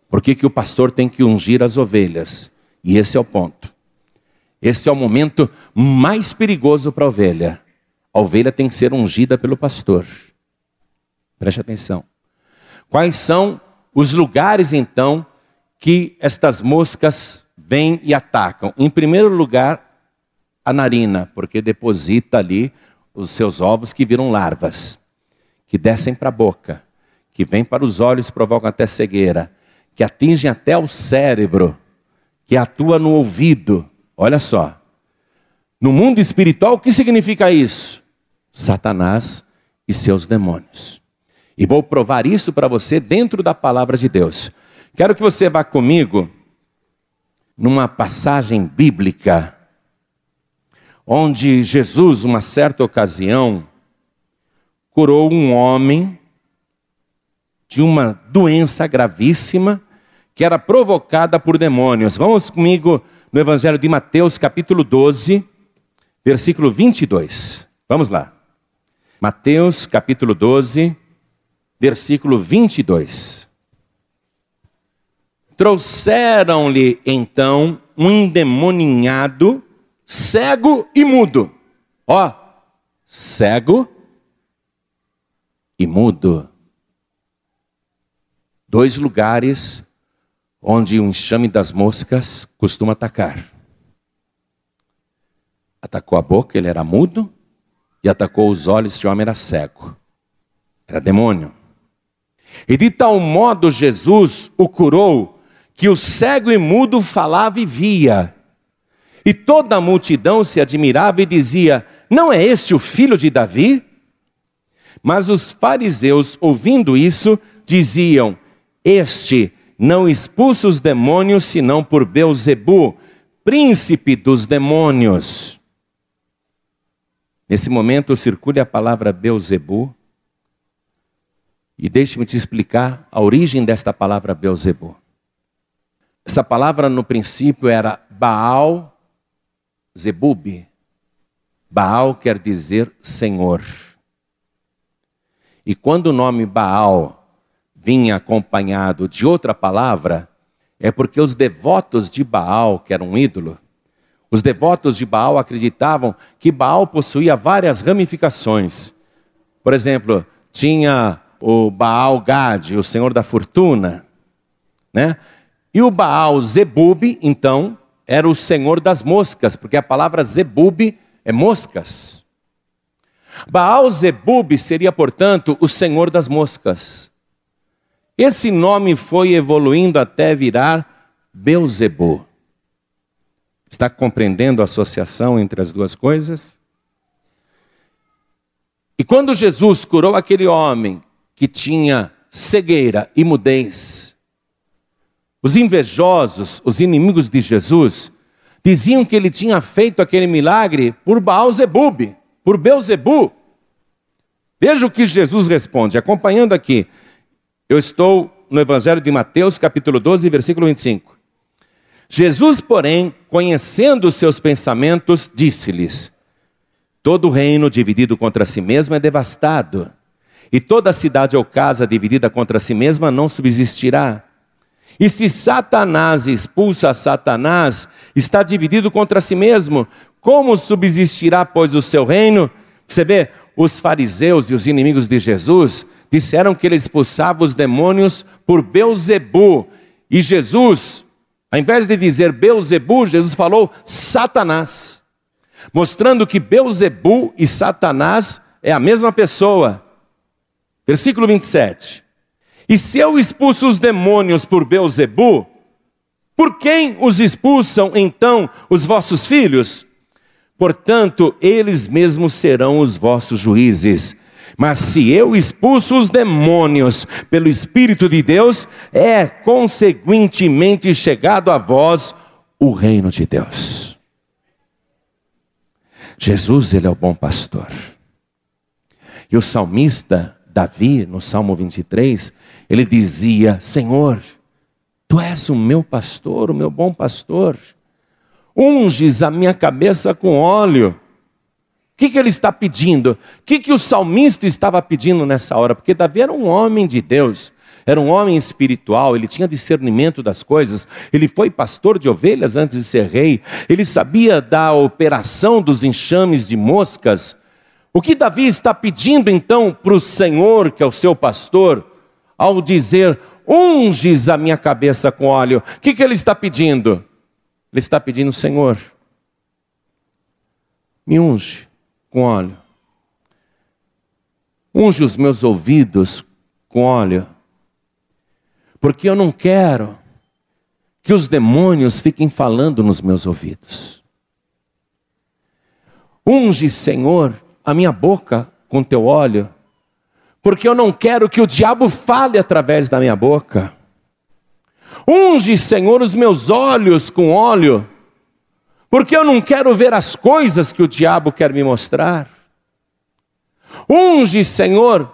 Por que, que o pastor tem que ungir as ovelhas? E esse é o ponto. Esse é o momento mais perigoso para a ovelha. A ovelha tem que ser ungida pelo pastor. Preste atenção. Quais são os lugares, então, que estas moscas vêm e atacam? Em primeiro lugar, a narina, porque deposita ali os seus ovos que viram larvas, que descem para a boca, que vêm para os olhos, provocam até cegueira, que atingem até o cérebro, que atua no ouvido, Olha só. No mundo espiritual, o que significa isso? Satanás e seus demônios. E vou provar isso para você dentro da palavra de Deus. Quero que você vá comigo numa passagem bíblica, onde Jesus, uma certa ocasião, curou um homem de uma doença gravíssima que era provocada por demônios. Vamos comigo no Evangelho de Mateus, capítulo 12, versículo 22. Vamos lá. Mateus, capítulo 12, versículo 22. Trouxeram-lhe então um endemoninhado, cego e mudo. Ó, cego e mudo. Dois lugares onde o enxame das moscas costuma atacar. Atacou a boca, ele era mudo, e atacou os olhos, esse homem era cego. Era demônio. E de tal modo Jesus o curou, que o cego e mudo falava e via. E toda a multidão se admirava e dizia: Não é este o filho de Davi? Mas os fariseus, ouvindo isso, diziam: Este não expulsa os demônios senão por Beuzebu, príncipe dos demônios. Nesse momento circule a palavra Beuzebu e deixe-me te explicar a origem desta palavra Beuzebu. Essa palavra no princípio era Baal Zebub. Baal quer dizer Senhor. E quando o nome Baal vinha acompanhado de outra palavra, é porque os devotos de Baal, que era um ídolo, os devotos de Baal acreditavam que Baal possuía várias ramificações. Por exemplo, tinha o Baal Gad, o senhor da fortuna, né? E o Baal Zebub, então, era o senhor das moscas, porque a palavra Zebub é moscas. Baal Zebub seria, portanto, o senhor das moscas. Esse nome foi evoluindo até virar Beuzebu. Está compreendendo a associação entre as duas coisas? E quando Jesus curou aquele homem que tinha cegueira e mudez, os invejosos, os inimigos de Jesus, diziam que ele tinha feito aquele milagre por Baal-Zebub, por Beuzebu. Veja o que Jesus responde, acompanhando aqui. Eu estou no Evangelho de Mateus, capítulo 12, versículo 25. Jesus, porém, conhecendo os seus pensamentos, disse-lhes: Todo reino dividido contra si mesmo é devastado, e toda cidade ou casa dividida contra si mesma não subsistirá. E se Satanás expulsa Satanás, está dividido contra si mesmo, como subsistirá, pois, o seu reino? Você vê, os fariseus e os inimigos de Jesus disseram que ele expulsava os demônios por Beuzebu, e Jesus ao invés de dizer Beuzebu, Jesus falou Satanás, mostrando que Beuzebu e Satanás é a mesma pessoa. Versículo 27. E se eu expulso os demônios por Beuzebu, por quem os expulsam então os vossos filhos? Portanto, eles mesmos serão os vossos juízes. Mas se eu expulso os demônios pelo Espírito de Deus, é consequentemente chegado a vós o reino de Deus. Jesus, ele é o bom pastor. E o salmista Davi, no Salmo 23, ele dizia: Senhor, tu és o meu pastor, o meu bom pastor. Unges a minha cabeça com óleo que, que ele está pedindo? O que, que o salmista estava pedindo nessa hora? Porque Davi era um homem de Deus, era um homem espiritual, ele tinha discernimento das coisas, ele foi pastor de ovelhas antes de ser rei, ele sabia da operação dos enxames de moscas. O que Davi está pedindo então para o Senhor, que é o seu pastor, ao dizer: unges a minha cabeça com óleo? O que, que ele está pedindo? Ele está pedindo, Senhor, me unge com óleo. Unge os meus ouvidos com óleo, porque eu não quero que os demônios fiquem falando nos meus ouvidos. Unge, Senhor, a minha boca com teu óleo, porque eu não quero que o diabo fale através da minha boca. Unge, Senhor, os meus olhos com óleo, porque eu não quero ver as coisas que o diabo quer me mostrar. Unge, Senhor,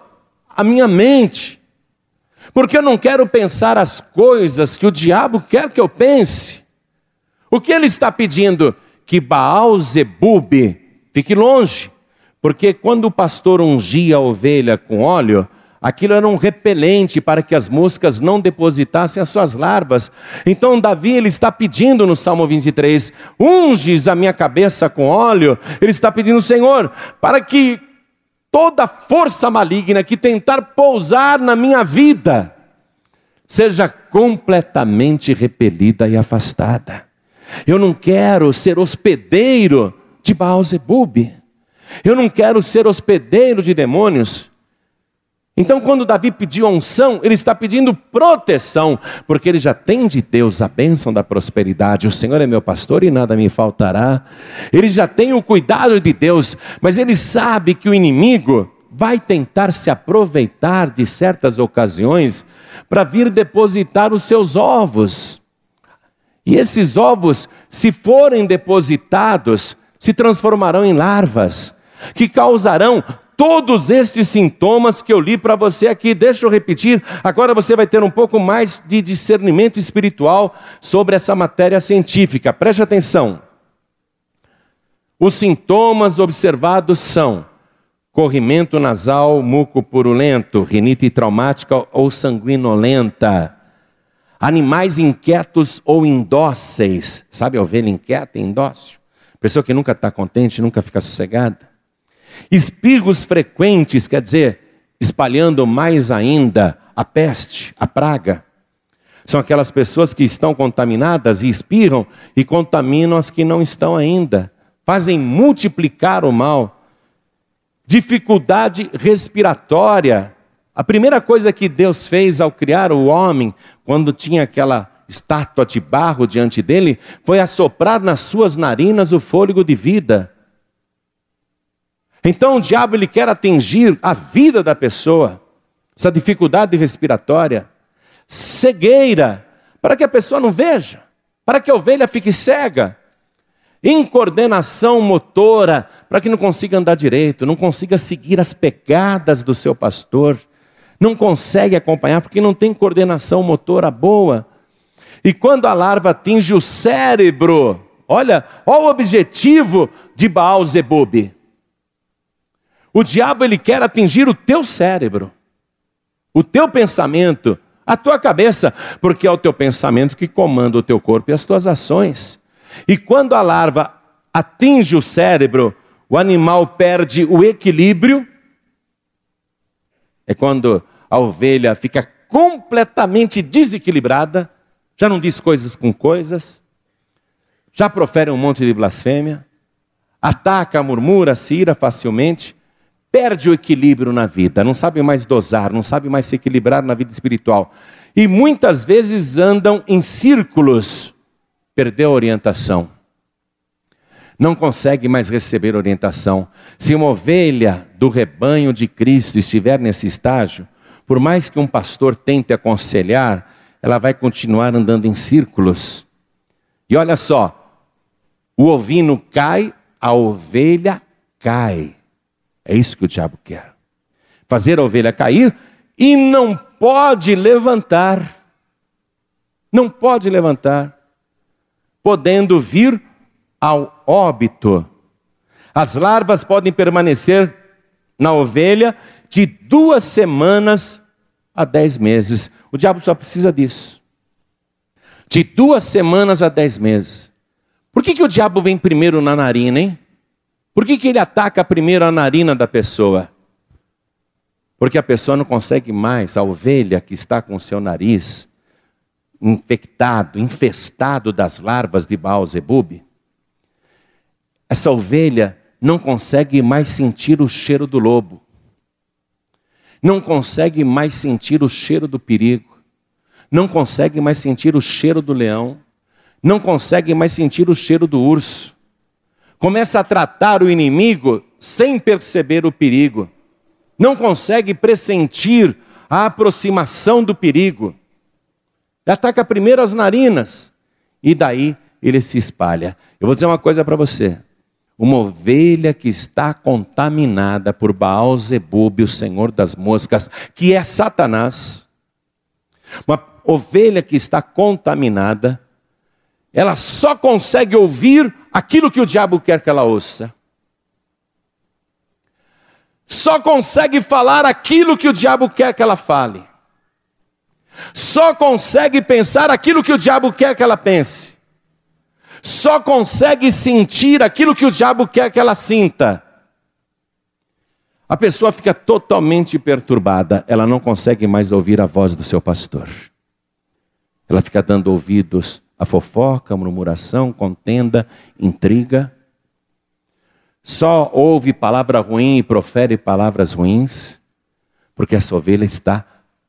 a minha mente, porque eu não quero pensar as coisas que o diabo quer que eu pense. O que ele está pedindo? Que Baal Zebub fique longe, porque quando o pastor ungia a ovelha com óleo, Aquilo era um repelente para que as moscas não depositassem as suas larvas. Então Davi ele está pedindo no Salmo 23: "Unges a minha cabeça com óleo". Ele está pedindo, Senhor, para que toda força maligna que tentar pousar na minha vida seja completamente repelida e afastada. Eu não quero ser hospedeiro de Baal Zebub. Eu não quero ser hospedeiro de demônios. Então, quando Davi pediu unção, ele está pedindo proteção, porque ele já tem de Deus a bênção da prosperidade. O Senhor é meu pastor e nada me faltará. Ele já tem o cuidado de Deus, mas ele sabe que o inimigo vai tentar se aproveitar de certas ocasiões para vir depositar os seus ovos. E esses ovos, se forem depositados, se transformarão em larvas, que causarão todos estes sintomas que eu li para você aqui. Deixa eu repetir, agora você vai ter um pouco mais de discernimento espiritual sobre essa matéria científica. Preste atenção. Os sintomas observados são corrimento nasal, muco purulento, rinite traumática ou sanguinolenta, animais inquietos ou indóceis. Sabe a ovelha inquieta e indócil? Pessoa que nunca está contente, nunca fica sossegada. Espirros frequentes, quer dizer, espalhando mais ainda a peste, a praga. São aquelas pessoas que estão contaminadas e espirram e contaminam as que não estão ainda. Fazem multiplicar o mal. Dificuldade respiratória. A primeira coisa que Deus fez ao criar o homem, quando tinha aquela estátua de barro diante dele, foi assoprar nas suas narinas o fôlego de vida. Então o diabo ele quer atingir a vida da pessoa, essa dificuldade respiratória, cegueira, para que a pessoa não veja, para que a ovelha fique cega, incoordenação motora, para que não consiga andar direito, não consiga seguir as pegadas do seu pastor, não consegue acompanhar porque não tem coordenação motora boa. E quando a larva atinge o cérebro, olha, olha o objetivo de Baal Zebub. O diabo ele quer atingir o teu cérebro, o teu pensamento, a tua cabeça, porque é o teu pensamento que comanda o teu corpo e as tuas ações. E quando a larva atinge o cérebro, o animal perde o equilíbrio. É quando a ovelha fica completamente desequilibrada, já não diz coisas com coisas, já profere um monte de blasfêmia, ataca, murmura, se ira facilmente, perde o equilíbrio na vida, não sabe mais dosar, não sabe mais se equilibrar na vida espiritual. E muitas vezes andam em círculos, perdeu a orientação. Não consegue mais receber orientação. Se uma ovelha do rebanho de Cristo estiver nesse estágio, por mais que um pastor tente aconselhar, ela vai continuar andando em círculos. E olha só, o ovino cai, a ovelha cai. É isso que o diabo quer. Fazer a ovelha cair e não pode levantar. Não pode levantar, podendo vir ao óbito. As larvas podem permanecer na ovelha de duas semanas a dez meses. O diabo só precisa disso. De duas semanas a dez meses. Por que, que o diabo vem primeiro na narina, hein? Por que, que ele ataca primeiro a narina da pessoa? Porque a pessoa não consegue mais, a ovelha que está com o seu nariz infectado, infestado das larvas de Baal-Zebub, essa ovelha não consegue mais sentir o cheiro do lobo, não consegue mais sentir o cheiro do perigo, não consegue mais sentir o cheiro do leão, não consegue mais sentir o cheiro do urso, começa a tratar o inimigo sem perceber o perigo, não consegue pressentir a aproximação do perigo. Ataca primeiro as narinas e daí ele se espalha. Eu vou dizer uma coisa para você. Uma ovelha que está contaminada por Baal Zebub, o senhor das moscas, que é Satanás. Uma ovelha que está contaminada, ela só consegue ouvir aquilo que o diabo quer que ela ouça. Só consegue falar aquilo que o diabo quer que ela fale. Só consegue pensar aquilo que o diabo quer que ela pense. Só consegue sentir aquilo que o diabo quer que ela sinta. A pessoa fica totalmente perturbada, ela não consegue mais ouvir a voz do seu pastor. Ela fica dando ouvidos a fofoca, a murmuração, contenda, intriga. Só ouve palavra ruim e profere palavras ruins, porque essa ovelha está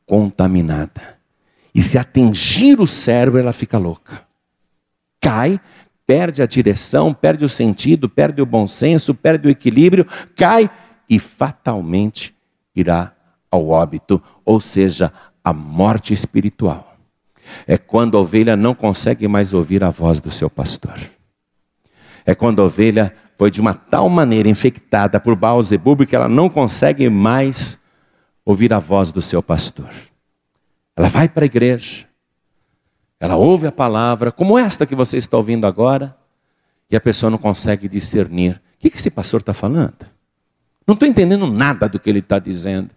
contaminada. E se atingir o cérebro, ela fica louca. Cai, perde a direção, perde o sentido, perde o bom senso, perde o equilíbrio, cai e fatalmente irá ao óbito, ou seja, a morte espiritual. É quando a ovelha não consegue mais ouvir a voz do seu pastor. É quando a ovelha foi de uma tal maneira infectada por Baal-Zebub que ela não consegue mais ouvir a voz do seu pastor. Ela vai para a igreja, ela ouve a palavra, como esta que você está ouvindo agora, e a pessoa não consegue discernir. O que esse pastor está falando? Não estou entendendo nada do que ele está dizendo.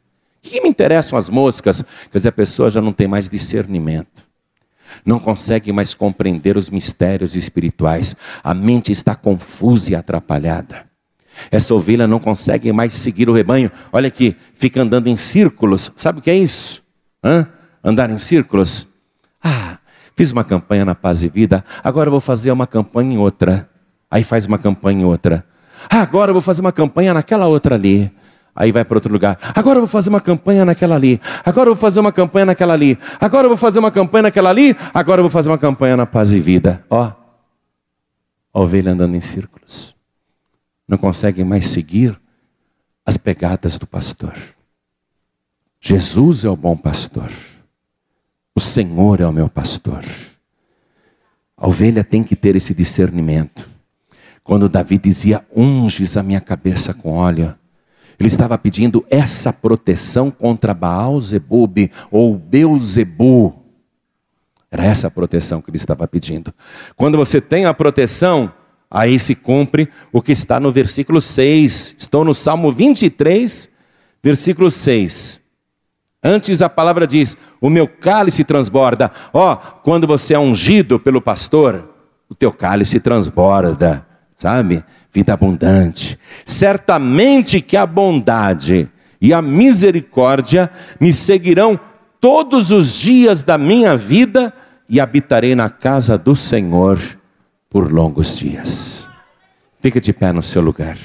O que me interessam as moscas? Quer dizer, a pessoa já não tem mais discernimento. Não consegue mais compreender os mistérios espirituais. A mente está confusa e atrapalhada. Essa ovelha não consegue mais seguir o rebanho. Olha aqui, fica andando em círculos. Sabe o que é isso? Hã? Andar em círculos? Ah, fiz uma campanha na Paz e Vida, agora vou fazer uma campanha em outra. Aí faz uma campanha em outra. Ah, agora vou fazer uma campanha naquela outra ali. Aí vai para outro lugar. Agora eu vou fazer uma campanha naquela ali. Agora eu vou fazer uma campanha naquela ali. Agora eu vou fazer uma campanha naquela ali. Agora eu vou fazer uma campanha na paz e vida. Ó, a ovelha andando em círculos. Não consegue mais seguir as pegadas do pastor. Jesus é o bom pastor. O Senhor é o meu pastor. A ovelha tem que ter esse discernimento. Quando Davi dizia: Unges a minha cabeça com óleo, ele estava pedindo essa proteção contra Baal Zebub ou Beuzebu. Era essa a proteção que ele estava pedindo. Quando você tem a proteção, aí se cumpre o que está no versículo 6. Estou no Salmo 23, versículo 6. Antes a palavra diz: O meu cálice transborda. Ó, oh, quando você é ungido pelo pastor, o teu cálice transborda, sabe? Vida abundante. Certamente que a bondade e a misericórdia me seguirão todos os dias da minha vida e habitarei na casa do Senhor por longos dias. Fique de pé no seu lugar.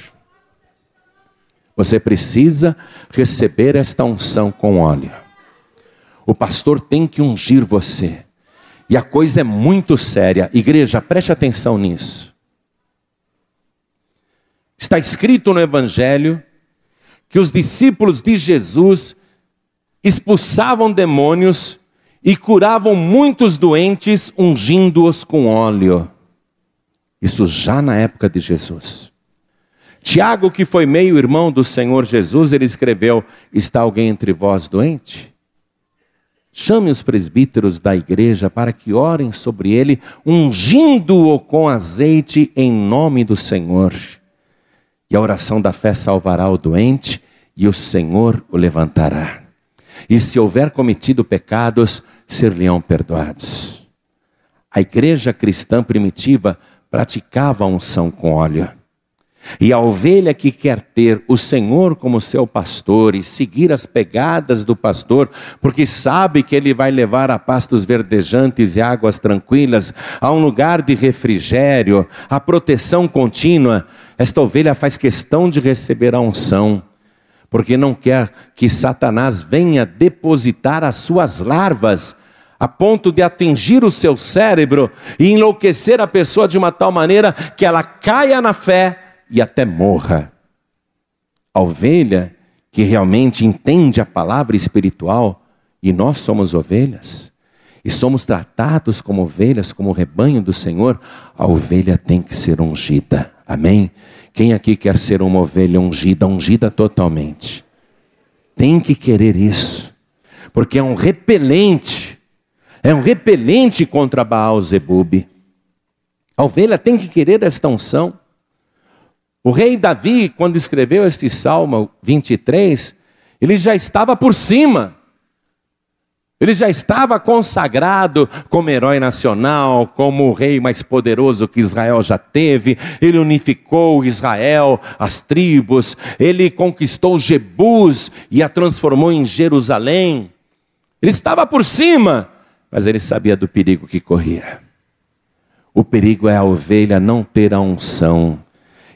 Você precisa receber esta unção com óleo. O pastor tem que ungir você. E a coisa é muito séria. Igreja, preste atenção nisso. Está escrito no Evangelho que os discípulos de Jesus expulsavam demônios e curavam muitos doentes ungindo-os com óleo. Isso já na época de Jesus. Tiago, que foi meio irmão do Senhor Jesus, ele escreveu: Está alguém entre vós doente? Chame os presbíteros da igreja para que orem sobre ele, ungindo-o com azeite em nome do Senhor. E a oração da fé salvará o doente, e o Senhor o levantará. E se houver cometido pecados, ser-lhe-ão perdoados. A igreja cristã primitiva praticava a unção com óleo. E a ovelha que quer ter o Senhor como seu pastor e seguir as pegadas do pastor, porque sabe que ele vai levar a pastos verdejantes e águas tranquilas, a um lugar de refrigério, a proteção contínua, esta ovelha faz questão de receber a unção, porque não quer que Satanás venha depositar as suas larvas a ponto de atingir o seu cérebro e enlouquecer a pessoa de uma tal maneira que ela caia na fé e até morra. A ovelha que realmente entende a palavra espiritual, e nós somos ovelhas, e somos tratados como ovelhas, como rebanho do Senhor, a ovelha tem que ser ungida. Amém? Quem aqui quer ser uma ovelha ungida, ungida totalmente? Tem que querer isso, porque é um repelente, é um repelente contra Baal Zebub. A ovelha tem que querer esta unção. O rei Davi, quando escreveu este Salmo 23, ele já estava por cima. Ele já estava consagrado como herói nacional, como o rei mais poderoso que Israel já teve. Ele unificou Israel, as tribos. Ele conquistou Jebus e a transformou em Jerusalém. Ele estava por cima, mas ele sabia do perigo que corria. O perigo é a ovelha não ter a unção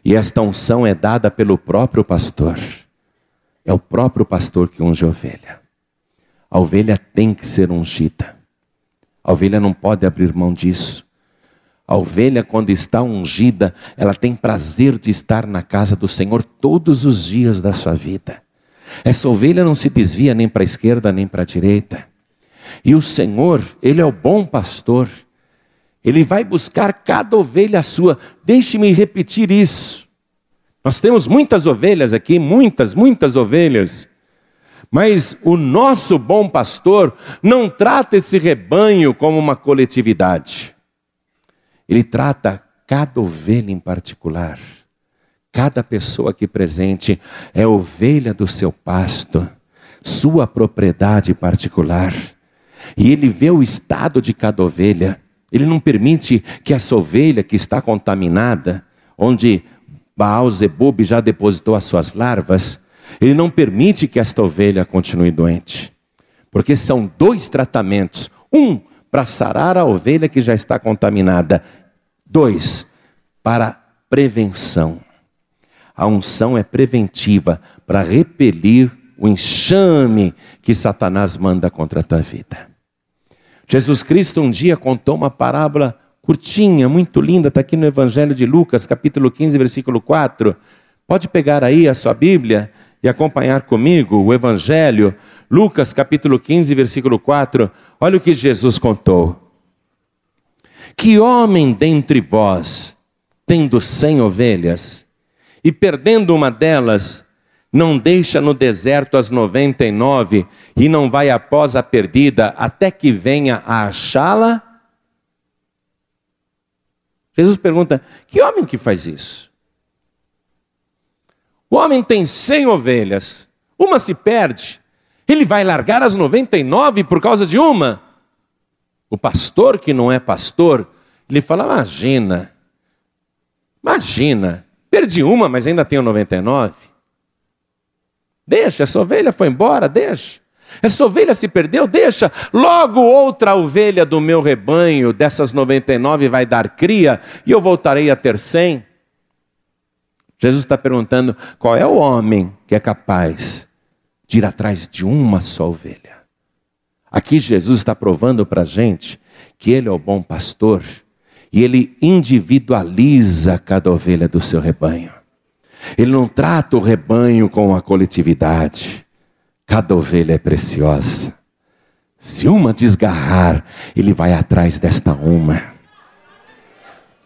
e esta unção é dada pelo próprio pastor. É o próprio pastor que unge a ovelha. A ovelha tem que ser ungida. A ovelha não pode abrir mão disso. A ovelha, quando está ungida, ela tem prazer de estar na casa do Senhor todos os dias da sua vida. Essa ovelha não se desvia nem para a esquerda nem para a direita. E o Senhor, Ele é o bom pastor. Ele vai buscar cada ovelha sua. Deixe-me repetir isso. Nós temos muitas ovelhas aqui, muitas, muitas ovelhas. Mas o nosso bom pastor não trata esse rebanho como uma coletividade. Ele trata cada ovelha em particular. Cada pessoa aqui presente é ovelha do seu pasto, sua propriedade particular. E ele vê o estado de cada ovelha. Ele não permite que essa ovelha que está contaminada, onde Baal Zebub já depositou as suas larvas, ele não permite que esta ovelha continue doente. Porque são dois tratamentos: um para sarar a ovelha que já está contaminada, dois para prevenção. A unção é preventiva para repelir o enxame que Satanás manda contra a tua vida. Jesus Cristo um dia contou uma parábola curtinha, muito linda, está aqui no Evangelho de Lucas, capítulo 15, versículo 4. Pode pegar aí a sua Bíblia e acompanhar comigo o Evangelho, Lucas capítulo 15, versículo 4. Olha o que Jesus contou. Que homem dentre vós, tendo cem ovelhas, e perdendo uma delas, não deixa no deserto as noventa e nove e não vai após a perdida até que venha a achá-la? Jesus pergunta: que homem que faz isso? O homem tem cem ovelhas, uma se perde, ele vai largar as noventa e nove por causa de uma? O pastor que não é pastor, ele fala: imagina, imagina, Perdi uma, mas ainda tenho 99. Deixa, essa ovelha foi embora, deixa. Essa ovelha se perdeu, deixa. Logo outra ovelha do meu rebanho, dessas 99, vai dar cria e eu voltarei a ter 100. Jesus está perguntando qual é o homem que é capaz de ir atrás de uma só ovelha. Aqui Jesus está provando para a gente que Ele é o bom pastor e ele individualiza cada ovelha do seu rebanho. Ele não trata o rebanho com a coletividade. Cada ovelha é preciosa. Se uma desgarrar, ele vai atrás desta uma.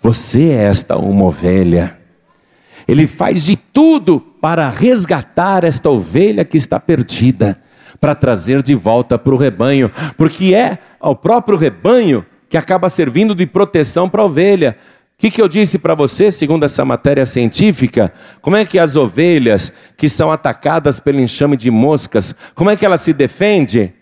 Você é esta uma ovelha. Ele faz de tudo para resgatar esta ovelha que está perdida, para trazer de volta para o rebanho, porque é ao próprio rebanho que acaba servindo de proteção para a ovelha. O que, que eu disse para você, segundo essa matéria científica? Como é que as ovelhas que são atacadas pelo enxame de moscas, como é que ela se defende?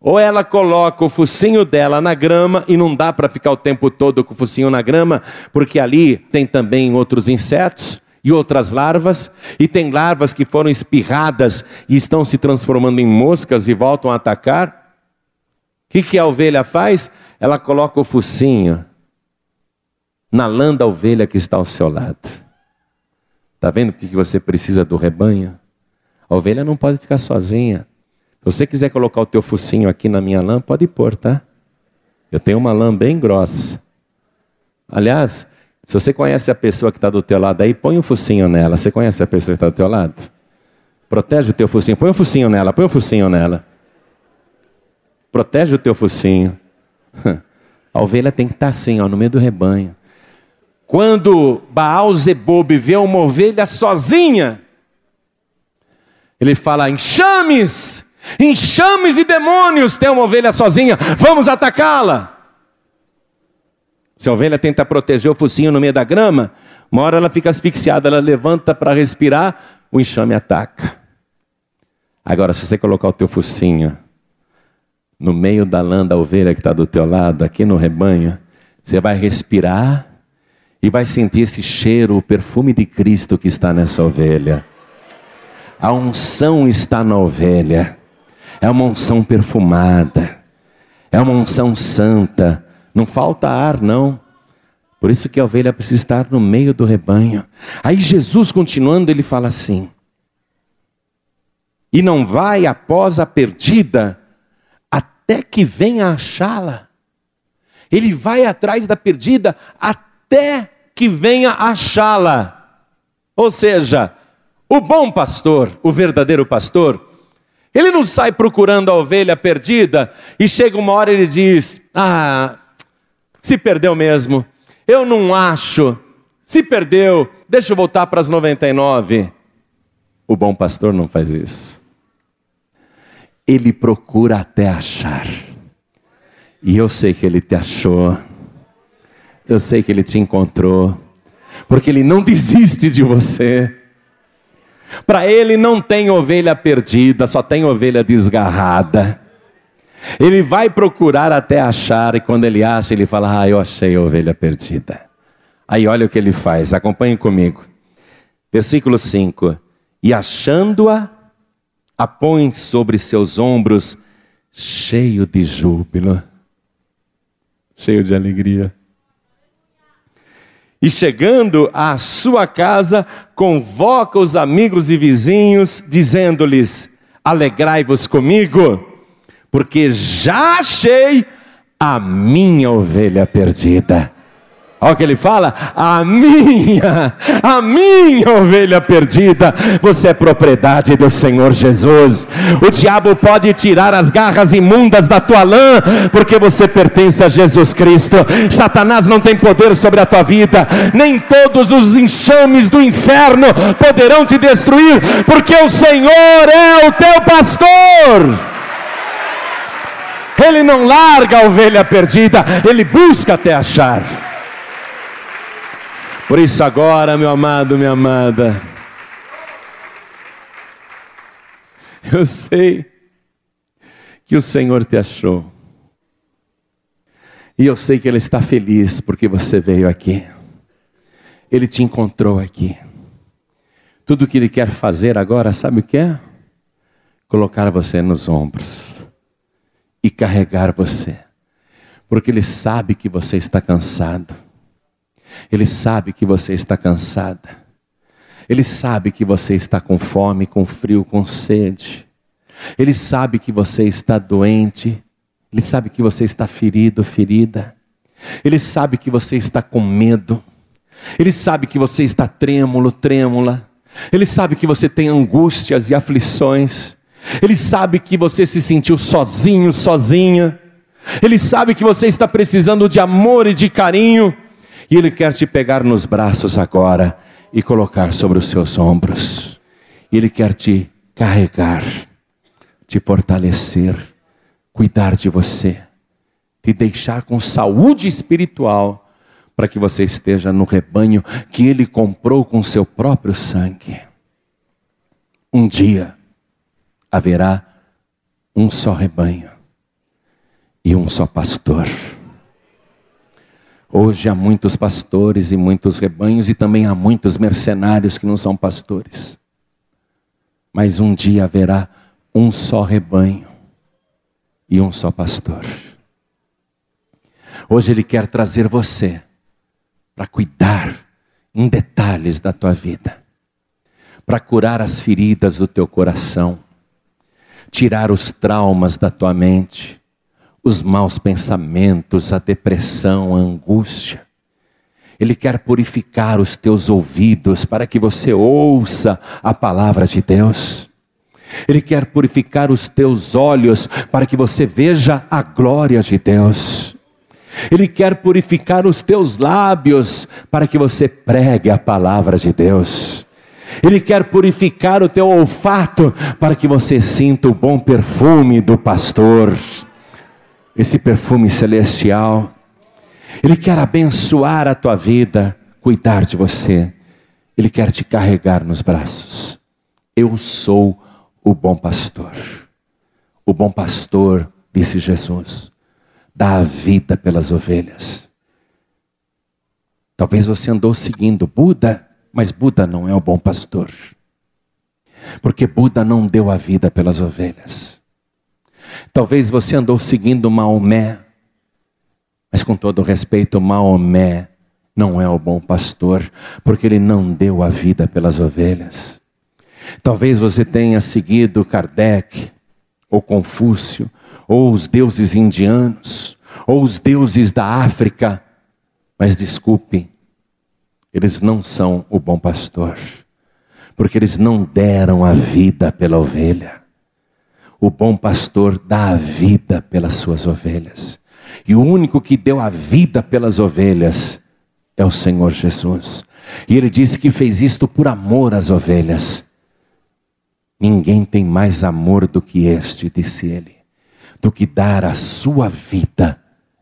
Ou ela coloca o focinho dela na grama e não dá para ficar o tempo todo com o focinho na grama, porque ali tem também outros insetos e outras larvas, e tem larvas que foram espirradas e estão se transformando em moscas e voltam a atacar. O que, que a ovelha faz? ela coloca o focinho na lã da ovelha que está ao seu lado. Está vendo por que você precisa do rebanho? A ovelha não pode ficar sozinha. Se você quiser colocar o teu focinho aqui na minha lã, pode pôr, tá? Eu tenho uma lã bem grossa. Aliás, se você conhece a pessoa que está do teu lado aí, põe um focinho nela. Você conhece a pessoa que está do teu lado? Protege o teu focinho. Põe um focinho nela, põe um focinho nela. Protege o teu focinho. A ovelha tem que estar assim, ó, no meio do rebanho. Quando Baal Zebob vê uma ovelha sozinha, ele fala: enxames, enxames e demônios, tem uma ovelha sozinha, vamos atacá-la. Se a ovelha tenta proteger o focinho no meio da grama, uma hora ela fica asfixiada, ela levanta para respirar, o enxame ataca. Agora, se você colocar o teu focinho no meio da lã da ovelha que está do teu lado, aqui no rebanho, você vai respirar e vai sentir esse cheiro, o perfume de Cristo que está nessa ovelha. A unção está na ovelha, é uma unção perfumada, é uma unção santa, não falta ar, não. Por isso que a ovelha precisa estar no meio do rebanho. Aí Jesus, continuando, ele fala assim: E não vai após a perdida, até que venha achá-la. Ele vai atrás da perdida até que venha achá-la. Ou seja, O bom pastor, o verdadeiro pastor, ele não sai procurando a ovelha perdida e chega uma hora e ele diz: Ah, se perdeu mesmo, eu não acho, se perdeu, deixa eu voltar para as 99. O bom pastor não faz isso. Ele procura até achar. E eu sei que ele te achou. Eu sei que ele te encontrou. Porque ele não desiste de você. Para ele não tem ovelha perdida, só tem ovelha desgarrada. Ele vai procurar até achar, e quando ele acha, ele fala: Ah, eu achei a ovelha perdida. Aí olha o que ele faz, acompanhe comigo. Versículo 5: E achando-a, a põe sobre seus ombros, cheio de júbilo, cheio de alegria. E chegando à sua casa, convoca os amigos e vizinhos, dizendo-lhes: Alegrai-vos comigo, porque já achei a minha ovelha perdida. Olha o que ele fala: a minha, a minha ovelha perdida, você é propriedade do Senhor Jesus. O diabo pode tirar as garras imundas da tua lã, porque você pertence a Jesus Cristo. Satanás não tem poder sobre a tua vida, nem todos os enxames do inferno poderão te destruir, porque o Senhor é o teu pastor. Ele não larga a ovelha perdida, ele busca até achar. Por isso, agora, meu amado, minha amada, eu sei que o Senhor te achou, e eu sei que Ele está feliz porque você veio aqui, Ele te encontrou aqui. Tudo que Ele quer fazer agora, sabe o que é? Colocar você nos ombros e carregar você, porque Ele sabe que você está cansado. Ele sabe que você está cansada. Ele sabe que você está com fome, com frio, com sede. Ele sabe que você está doente. Ele sabe que você está ferido, ferida. Ele sabe que você está com medo. Ele sabe que você está trêmulo, trêmula. Ele sabe que você tem angústias e aflições. Ele sabe que você se sentiu sozinho, sozinha. Ele sabe que você está precisando de amor e de carinho. E Ele quer te pegar nos braços agora e colocar sobre os seus ombros. Ele quer te carregar, te fortalecer, cuidar de você, te deixar com saúde espiritual, para que você esteja no rebanho que Ele comprou com seu próprio sangue. Um dia haverá um só rebanho e um só pastor. Hoje há muitos pastores e muitos rebanhos, e também há muitos mercenários que não são pastores. Mas um dia haverá um só rebanho e um só pastor. Hoje Ele quer trazer você para cuidar em detalhes da tua vida, para curar as feridas do teu coração, tirar os traumas da tua mente os maus pensamentos, a depressão, a angústia. Ele quer purificar os teus ouvidos para que você ouça a palavra de Deus. Ele quer purificar os teus olhos para que você veja a glória de Deus. Ele quer purificar os teus lábios para que você pregue a palavra de Deus. Ele quer purificar o teu olfato para que você sinta o bom perfume do pastor esse perfume celestial. Ele quer abençoar a tua vida, cuidar de você. Ele quer te carregar nos braços. Eu sou o bom pastor. O bom pastor, disse Jesus, dá a vida pelas ovelhas. Talvez você andou seguindo Buda, mas Buda não é o bom pastor. Porque Buda não deu a vida pelas ovelhas. Talvez você andou seguindo Maomé, mas com todo respeito, Maomé não é o bom pastor, porque ele não deu a vida pelas ovelhas. Talvez você tenha seguido Kardec, ou Confúcio, ou os deuses indianos, ou os deuses da África, mas desculpe, eles não são o bom pastor, porque eles não deram a vida pela ovelha. O bom pastor dá a vida pelas suas ovelhas. E o único que deu a vida pelas ovelhas é o Senhor Jesus. E ele disse que fez isto por amor às ovelhas. Ninguém tem mais amor do que este, disse ele, do que dar a sua vida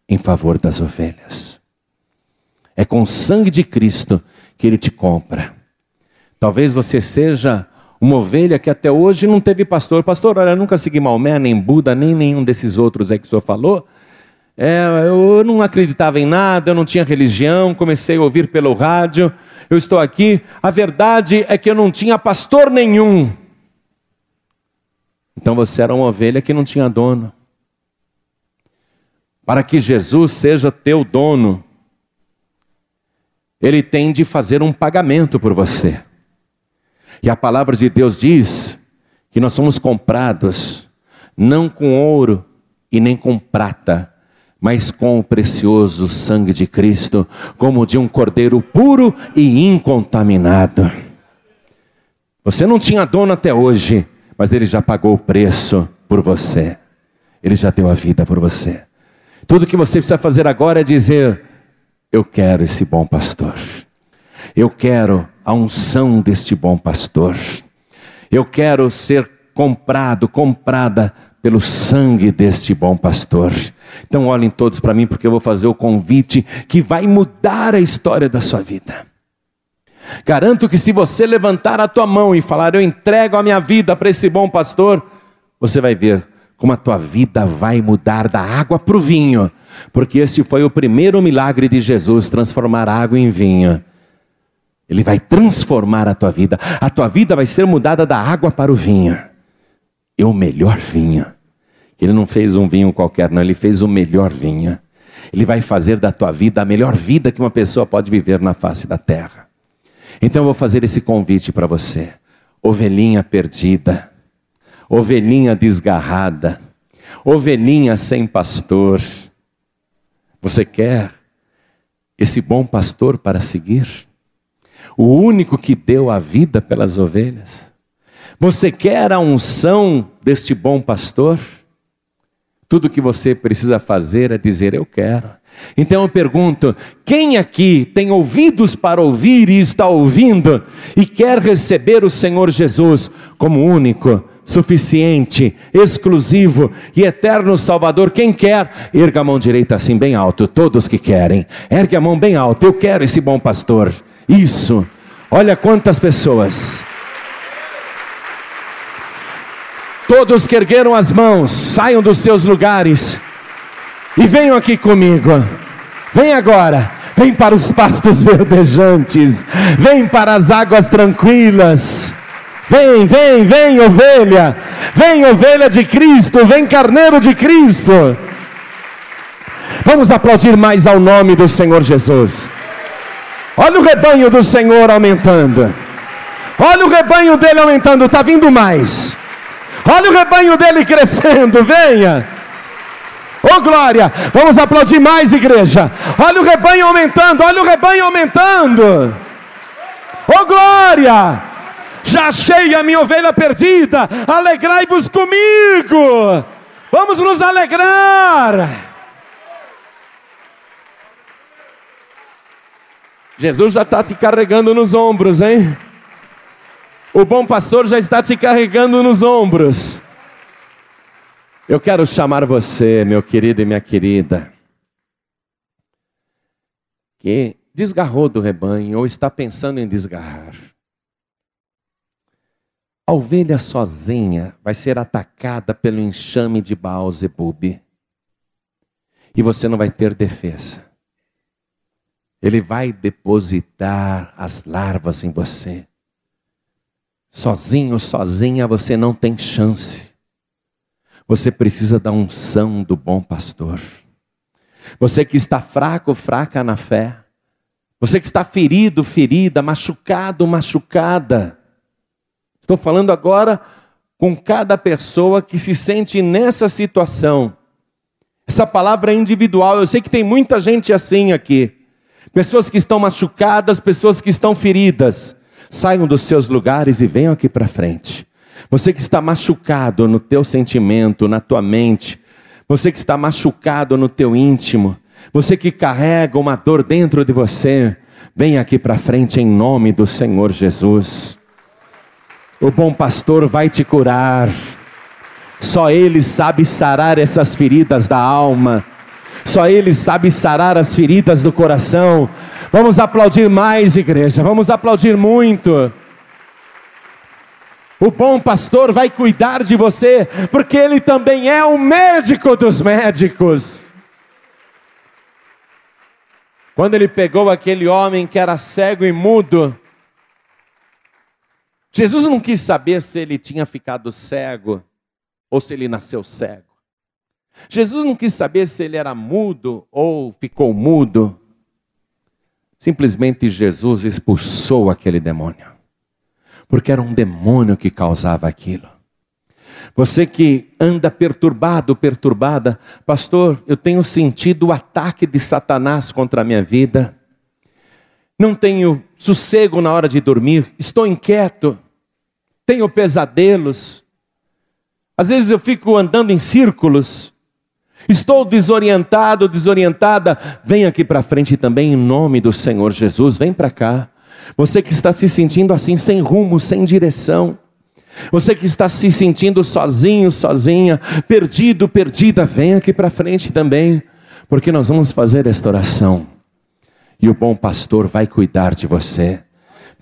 em favor das ovelhas. É com o sangue de Cristo que ele te compra. Talvez você seja uma ovelha que até hoje não teve pastor. Pastor, olha, eu nunca segui Maomé, nem Buda, nem nenhum desses outros aí que o senhor falou. É, eu não acreditava em nada, eu não tinha religião, comecei a ouvir pelo rádio, eu estou aqui. A verdade é que eu não tinha pastor nenhum. Então você era uma ovelha que não tinha dono. Para que Jesus seja teu dono, ele tem de fazer um pagamento por você. E a palavra de Deus diz que nós somos comprados não com ouro e nem com prata, mas com o precioso sangue de Cristo, como de um cordeiro puro e incontaminado. Você não tinha dono até hoje, mas ele já pagou o preço por você. Ele já deu a vida por você. Tudo que você precisa fazer agora é dizer: Eu quero esse bom pastor. Eu quero a unção deste bom pastor. Eu quero ser comprado, comprada pelo sangue deste bom pastor. Então olhem todos para mim, porque eu vou fazer o convite que vai mudar a história da sua vida. Garanto que se você levantar a tua mão e falar, eu entrego a minha vida para esse bom pastor, você vai ver como a tua vida vai mudar da água para o vinho, porque esse foi o primeiro milagre de Jesus transformar água em vinho. Ele vai transformar a tua vida, a tua vida vai ser mudada da água para o vinho e o melhor vinho. Ele não fez um vinho qualquer, não, ele fez o melhor vinho. Ele vai fazer da tua vida a melhor vida que uma pessoa pode viver na face da terra. Então eu vou fazer esse convite para você. Ovelhinha perdida, ovelhinha desgarrada, ovelhinha sem pastor. Você quer esse bom pastor para seguir? O único que deu a vida pelas ovelhas? Você quer a unção deste bom pastor? Tudo que você precisa fazer é dizer: Eu quero. Então eu pergunto: quem aqui tem ouvidos para ouvir e está ouvindo e quer receber o Senhor Jesus como único, suficiente, exclusivo e eterno Salvador? Quem quer, erga a mão direita assim bem alto. Todos que querem, ergue a mão bem alto. Eu quero esse bom pastor. Isso. Olha quantas pessoas. Todos que ergueram as mãos, saiam dos seus lugares e venham aqui comigo. Vem agora. Vem para os pastos verdejantes. Vem para as águas tranquilas. Vem, vem, vem, ovelha. Vem, ovelha de Cristo. Vem, carneiro de Cristo. Vamos aplaudir mais ao nome do Senhor Jesus. Olha o rebanho do Senhor aumentando. Olha o rebanho dele aumentando. Está vindo mais. Olha o rebanho dele crescendo, venha. Oh glória, vamos aplaudir mais, igreja. Olha o rebanho aumentando, olha o rebanho aumentando. Oh glória, já achei a minha ovelha perdida. Alegrai-vos comigo. Vamos nos alegrar. Jesus já está te carregando nos ombros, hein? O bom pastor já está te carregando nos ombros. Eu quero chamar você, meu querido e minha querida, que desgarrou do rebanho ou está pensando em desgarrar. A ovelha sozinha vai ser atacada pelo enxame de Baal-Zebub. E você não vai ter defesa. Ele vai depositar as larvas em você. Sozinho, sozinha, você não tem chance. Você precisa da unção do bom pastor. Você que está fraco, fraca na fé. Você que está ferido, ferida, machucado, machucada. Estou falando agora com cada pessoa que se sente nessa situação. Essa palavra é individual. Eu sei que tem muita gente assim aqui. Pessoas que estão machucadas, pessoas que estão feridas. saiam dos seus lugares e venham aqui para frente. Você que está machucado no teu sentimento, na tua mente, você que está machucado no teu íntimo, você que carrega uma dor dentro de você, vem aqui para frente em nome do Senhor Jesus. O bom pastor vai te curar. Só ele sabe sarar essas feridas da alma. Só ele sabe sarar as feridas do coração. Vamos aplaudir mais, igreja. Vamos aplaudir muito. O bom pastor vai cuidar de você, porque ele também é o médico dos médicos. Quando ele pegou aquele homem que era cego e mudo, Jesus não quis saber se ele tinha ficado cego ou se ele nasceu cego. Jesus não quis saber se ele era mudo ou ficou mudo. Simplesmente Jesus expulsou aquele demônio porque era um demônio que causava aquilo. Você que anda perturbado, perturbada, pastor, eu tenho sentido o ataque de Satanás contra a minha vida. Não tenho sossego na hora de dormir, estou inquieto, tenho pesadelos. Às vezes eu fico andando em círculos. Estou desorientado, desorientada. Vem aqui para frente também em nome do Senhor Jesus, vem para cá. Você que está se sentindo assim, sem rumo, sem direção. Você que está se sentindo sozinho, sozinha, perdido, perdida, vem aqui para frente também, porque nós vamos fazer esta oração. E o bom pastor vai cuidar de você.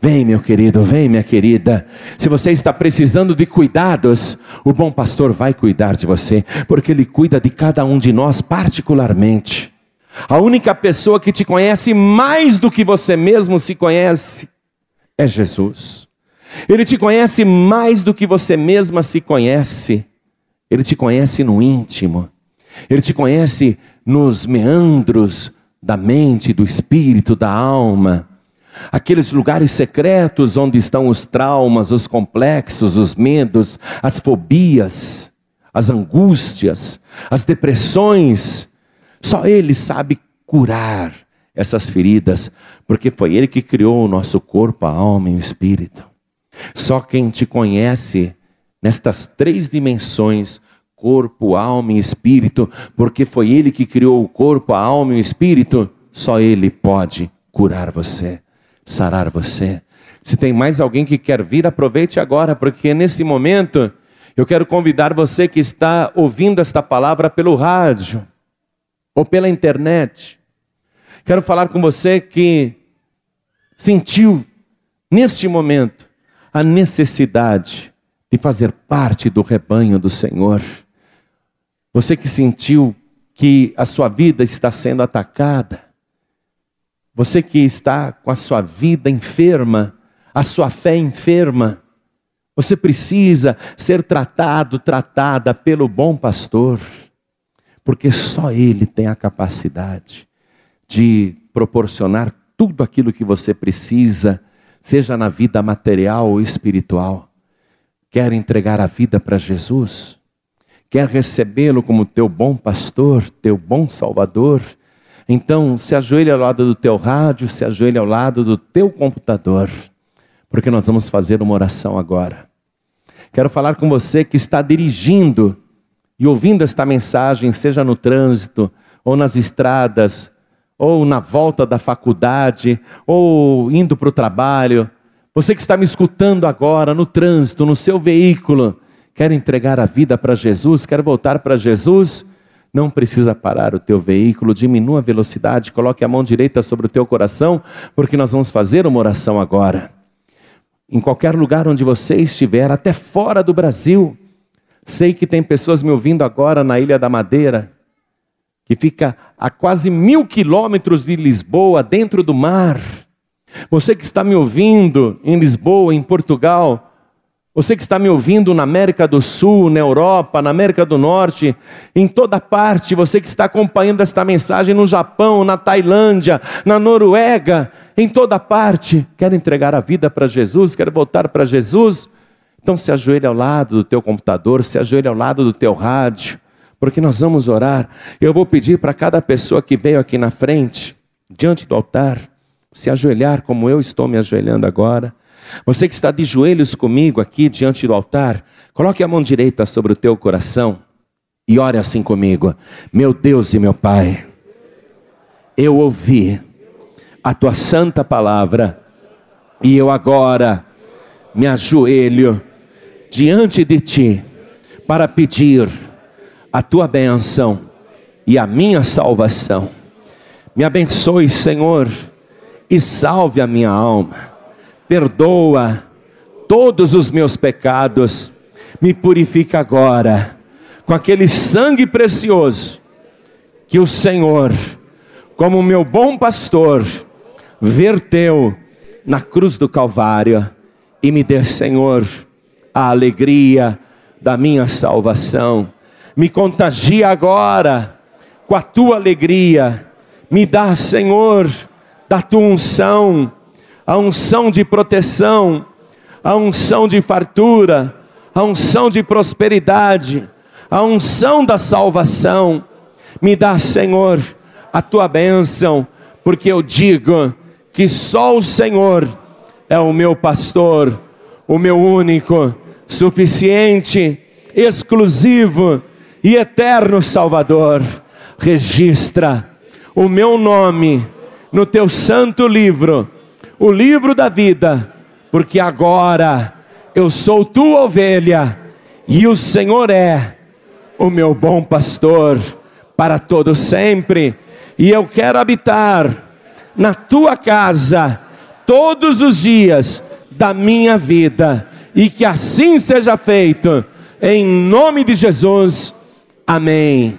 Vem, meu querido, vem, minha querida. Se você está precisando de cuidados, o bom pastor vai cuidar de você, porque ele cuida de cada um de nós particularmente. A única pessoa que te conhece mais do que você mesmo se conhece é Jesus. Ele te conhece mais do que você mesma se conhece. Ele te conhece no íntimo. Ele te conhece nos meandros da mente, do espírito, da alma. Aqueles lugares secretos onde estão os traumas, os complexos, os medos, as fobias, as angústias, as depressões, só Ele sabe curar essas feridas, porque foi Ele que criou o nosso corpo, a alma e o espírito. Só quem te conhece nestas três dimensões, corpo, alma e espírito, porque foi Ele que criou o corpo, a alma e o espírito, só Ele pode curar você, sarar você. Se tem mais alguém que quer vir, aproveite agora, porque nesse momento eu quero convidar você que está ouvindo esta palavra pelo rádio ou pela internet. Quero falar com você que sentiu neste momento a necessidade de fazer parte do rebanho do Senhor. Você que sentiu que a sua vida está sendo atacada. Você que está com a sua vida enferma, a sua fé enferma. Você precisa ser tratado, tratada pelo bom pastor porque só Ele tem a capacidade de proporcionar tudo aquilo que você precisa, seja na vida material ou espiritual. Quer entregar a vida para Jesus? Quer recebê-lo como teu bom pastor, teu bom salvador? Então, se ajoelhe ao lado do teu rádio, se ajoelhe ao lado do teu computador, porque nós vamos fazer uma oração agora. Quero falar com você que está dirigindo e ouvindo esta mensagem, seja no trânsito, ou nas estradas, ou na volta da faculdade, ou indo para o trabalho, você que está me escutando agora no trânsito, no seu veículo, quer entregar a vida para Jesus, quer voltar para Jesus, não precisa parar o teu veículo, diminua a velocidade, coloque a mão direita sobre o teu coração, porque nós vamos fazer uma oração agora. Em qualquer lugar onde você estiver, até fora do Brasil, Sei que tem pessoas me ouvindo agora na Ilha da Madeira, que fica a quase mil quilômetros de Lisboa, dentro do mar. Você que está me ouvindo em Lisboa, em Portugal, você que está me ouvindo na América do Sul, na Europa, na América do Norte, em toda parte, você que está acompanhando esta mensagem no Japão, na Tailândia, na Noruega, em toda parte, quer entregar a vida para Jesus, quer voltar para Jesus, então se ajoelhe ao lado do teu computador, se ajoelhe ao lado do teu rádio, porque nós vamos orar. Eu vou pedir para cada pessoa que veio aqui na frente, diante do altar, se ajoelhar como eu estou me ajoelhando agora. Você que está de joelhos comigo aqui diante do altar, coloque a mão direita sobre o teu coração e ore assim comigo: Meu Deus e meu Pai, eu ouvi a tua santa palavra e eu agora me ajoelho diante de ti para pedir a tua bênção e a minha salvação. Me abençoe, Senhor, e salve a minha alma. Perdoa todos os meus pecados. Me purifica agora com aquele sangue precioso que o Senhor, como meu bom pastor, verteu na cruz do Calvário e me dê, Senhor, a alegria da minha salvação. Me contagia agora com a tua alegria. Me dá, Senhor, da tua unção, a unção de proteção, a unção de fartura, a unção de prosperidade, a unção da salvação. Me dá, Senhor, a tua bênção, porque eu digo que só o Senhor é o meu pastor, o meu único, suficiente, exclusivo e eterno Salvador. Registra o meu nome no teu santo livro, o livro da vida, porque agora eu sou tua ovelha e o Senhor é o meu bom pastor para todo sempre, e eu quero habitar na tua casa todos os dias da minha vida, e que assim seja feito, em nome de Jesus. Amém.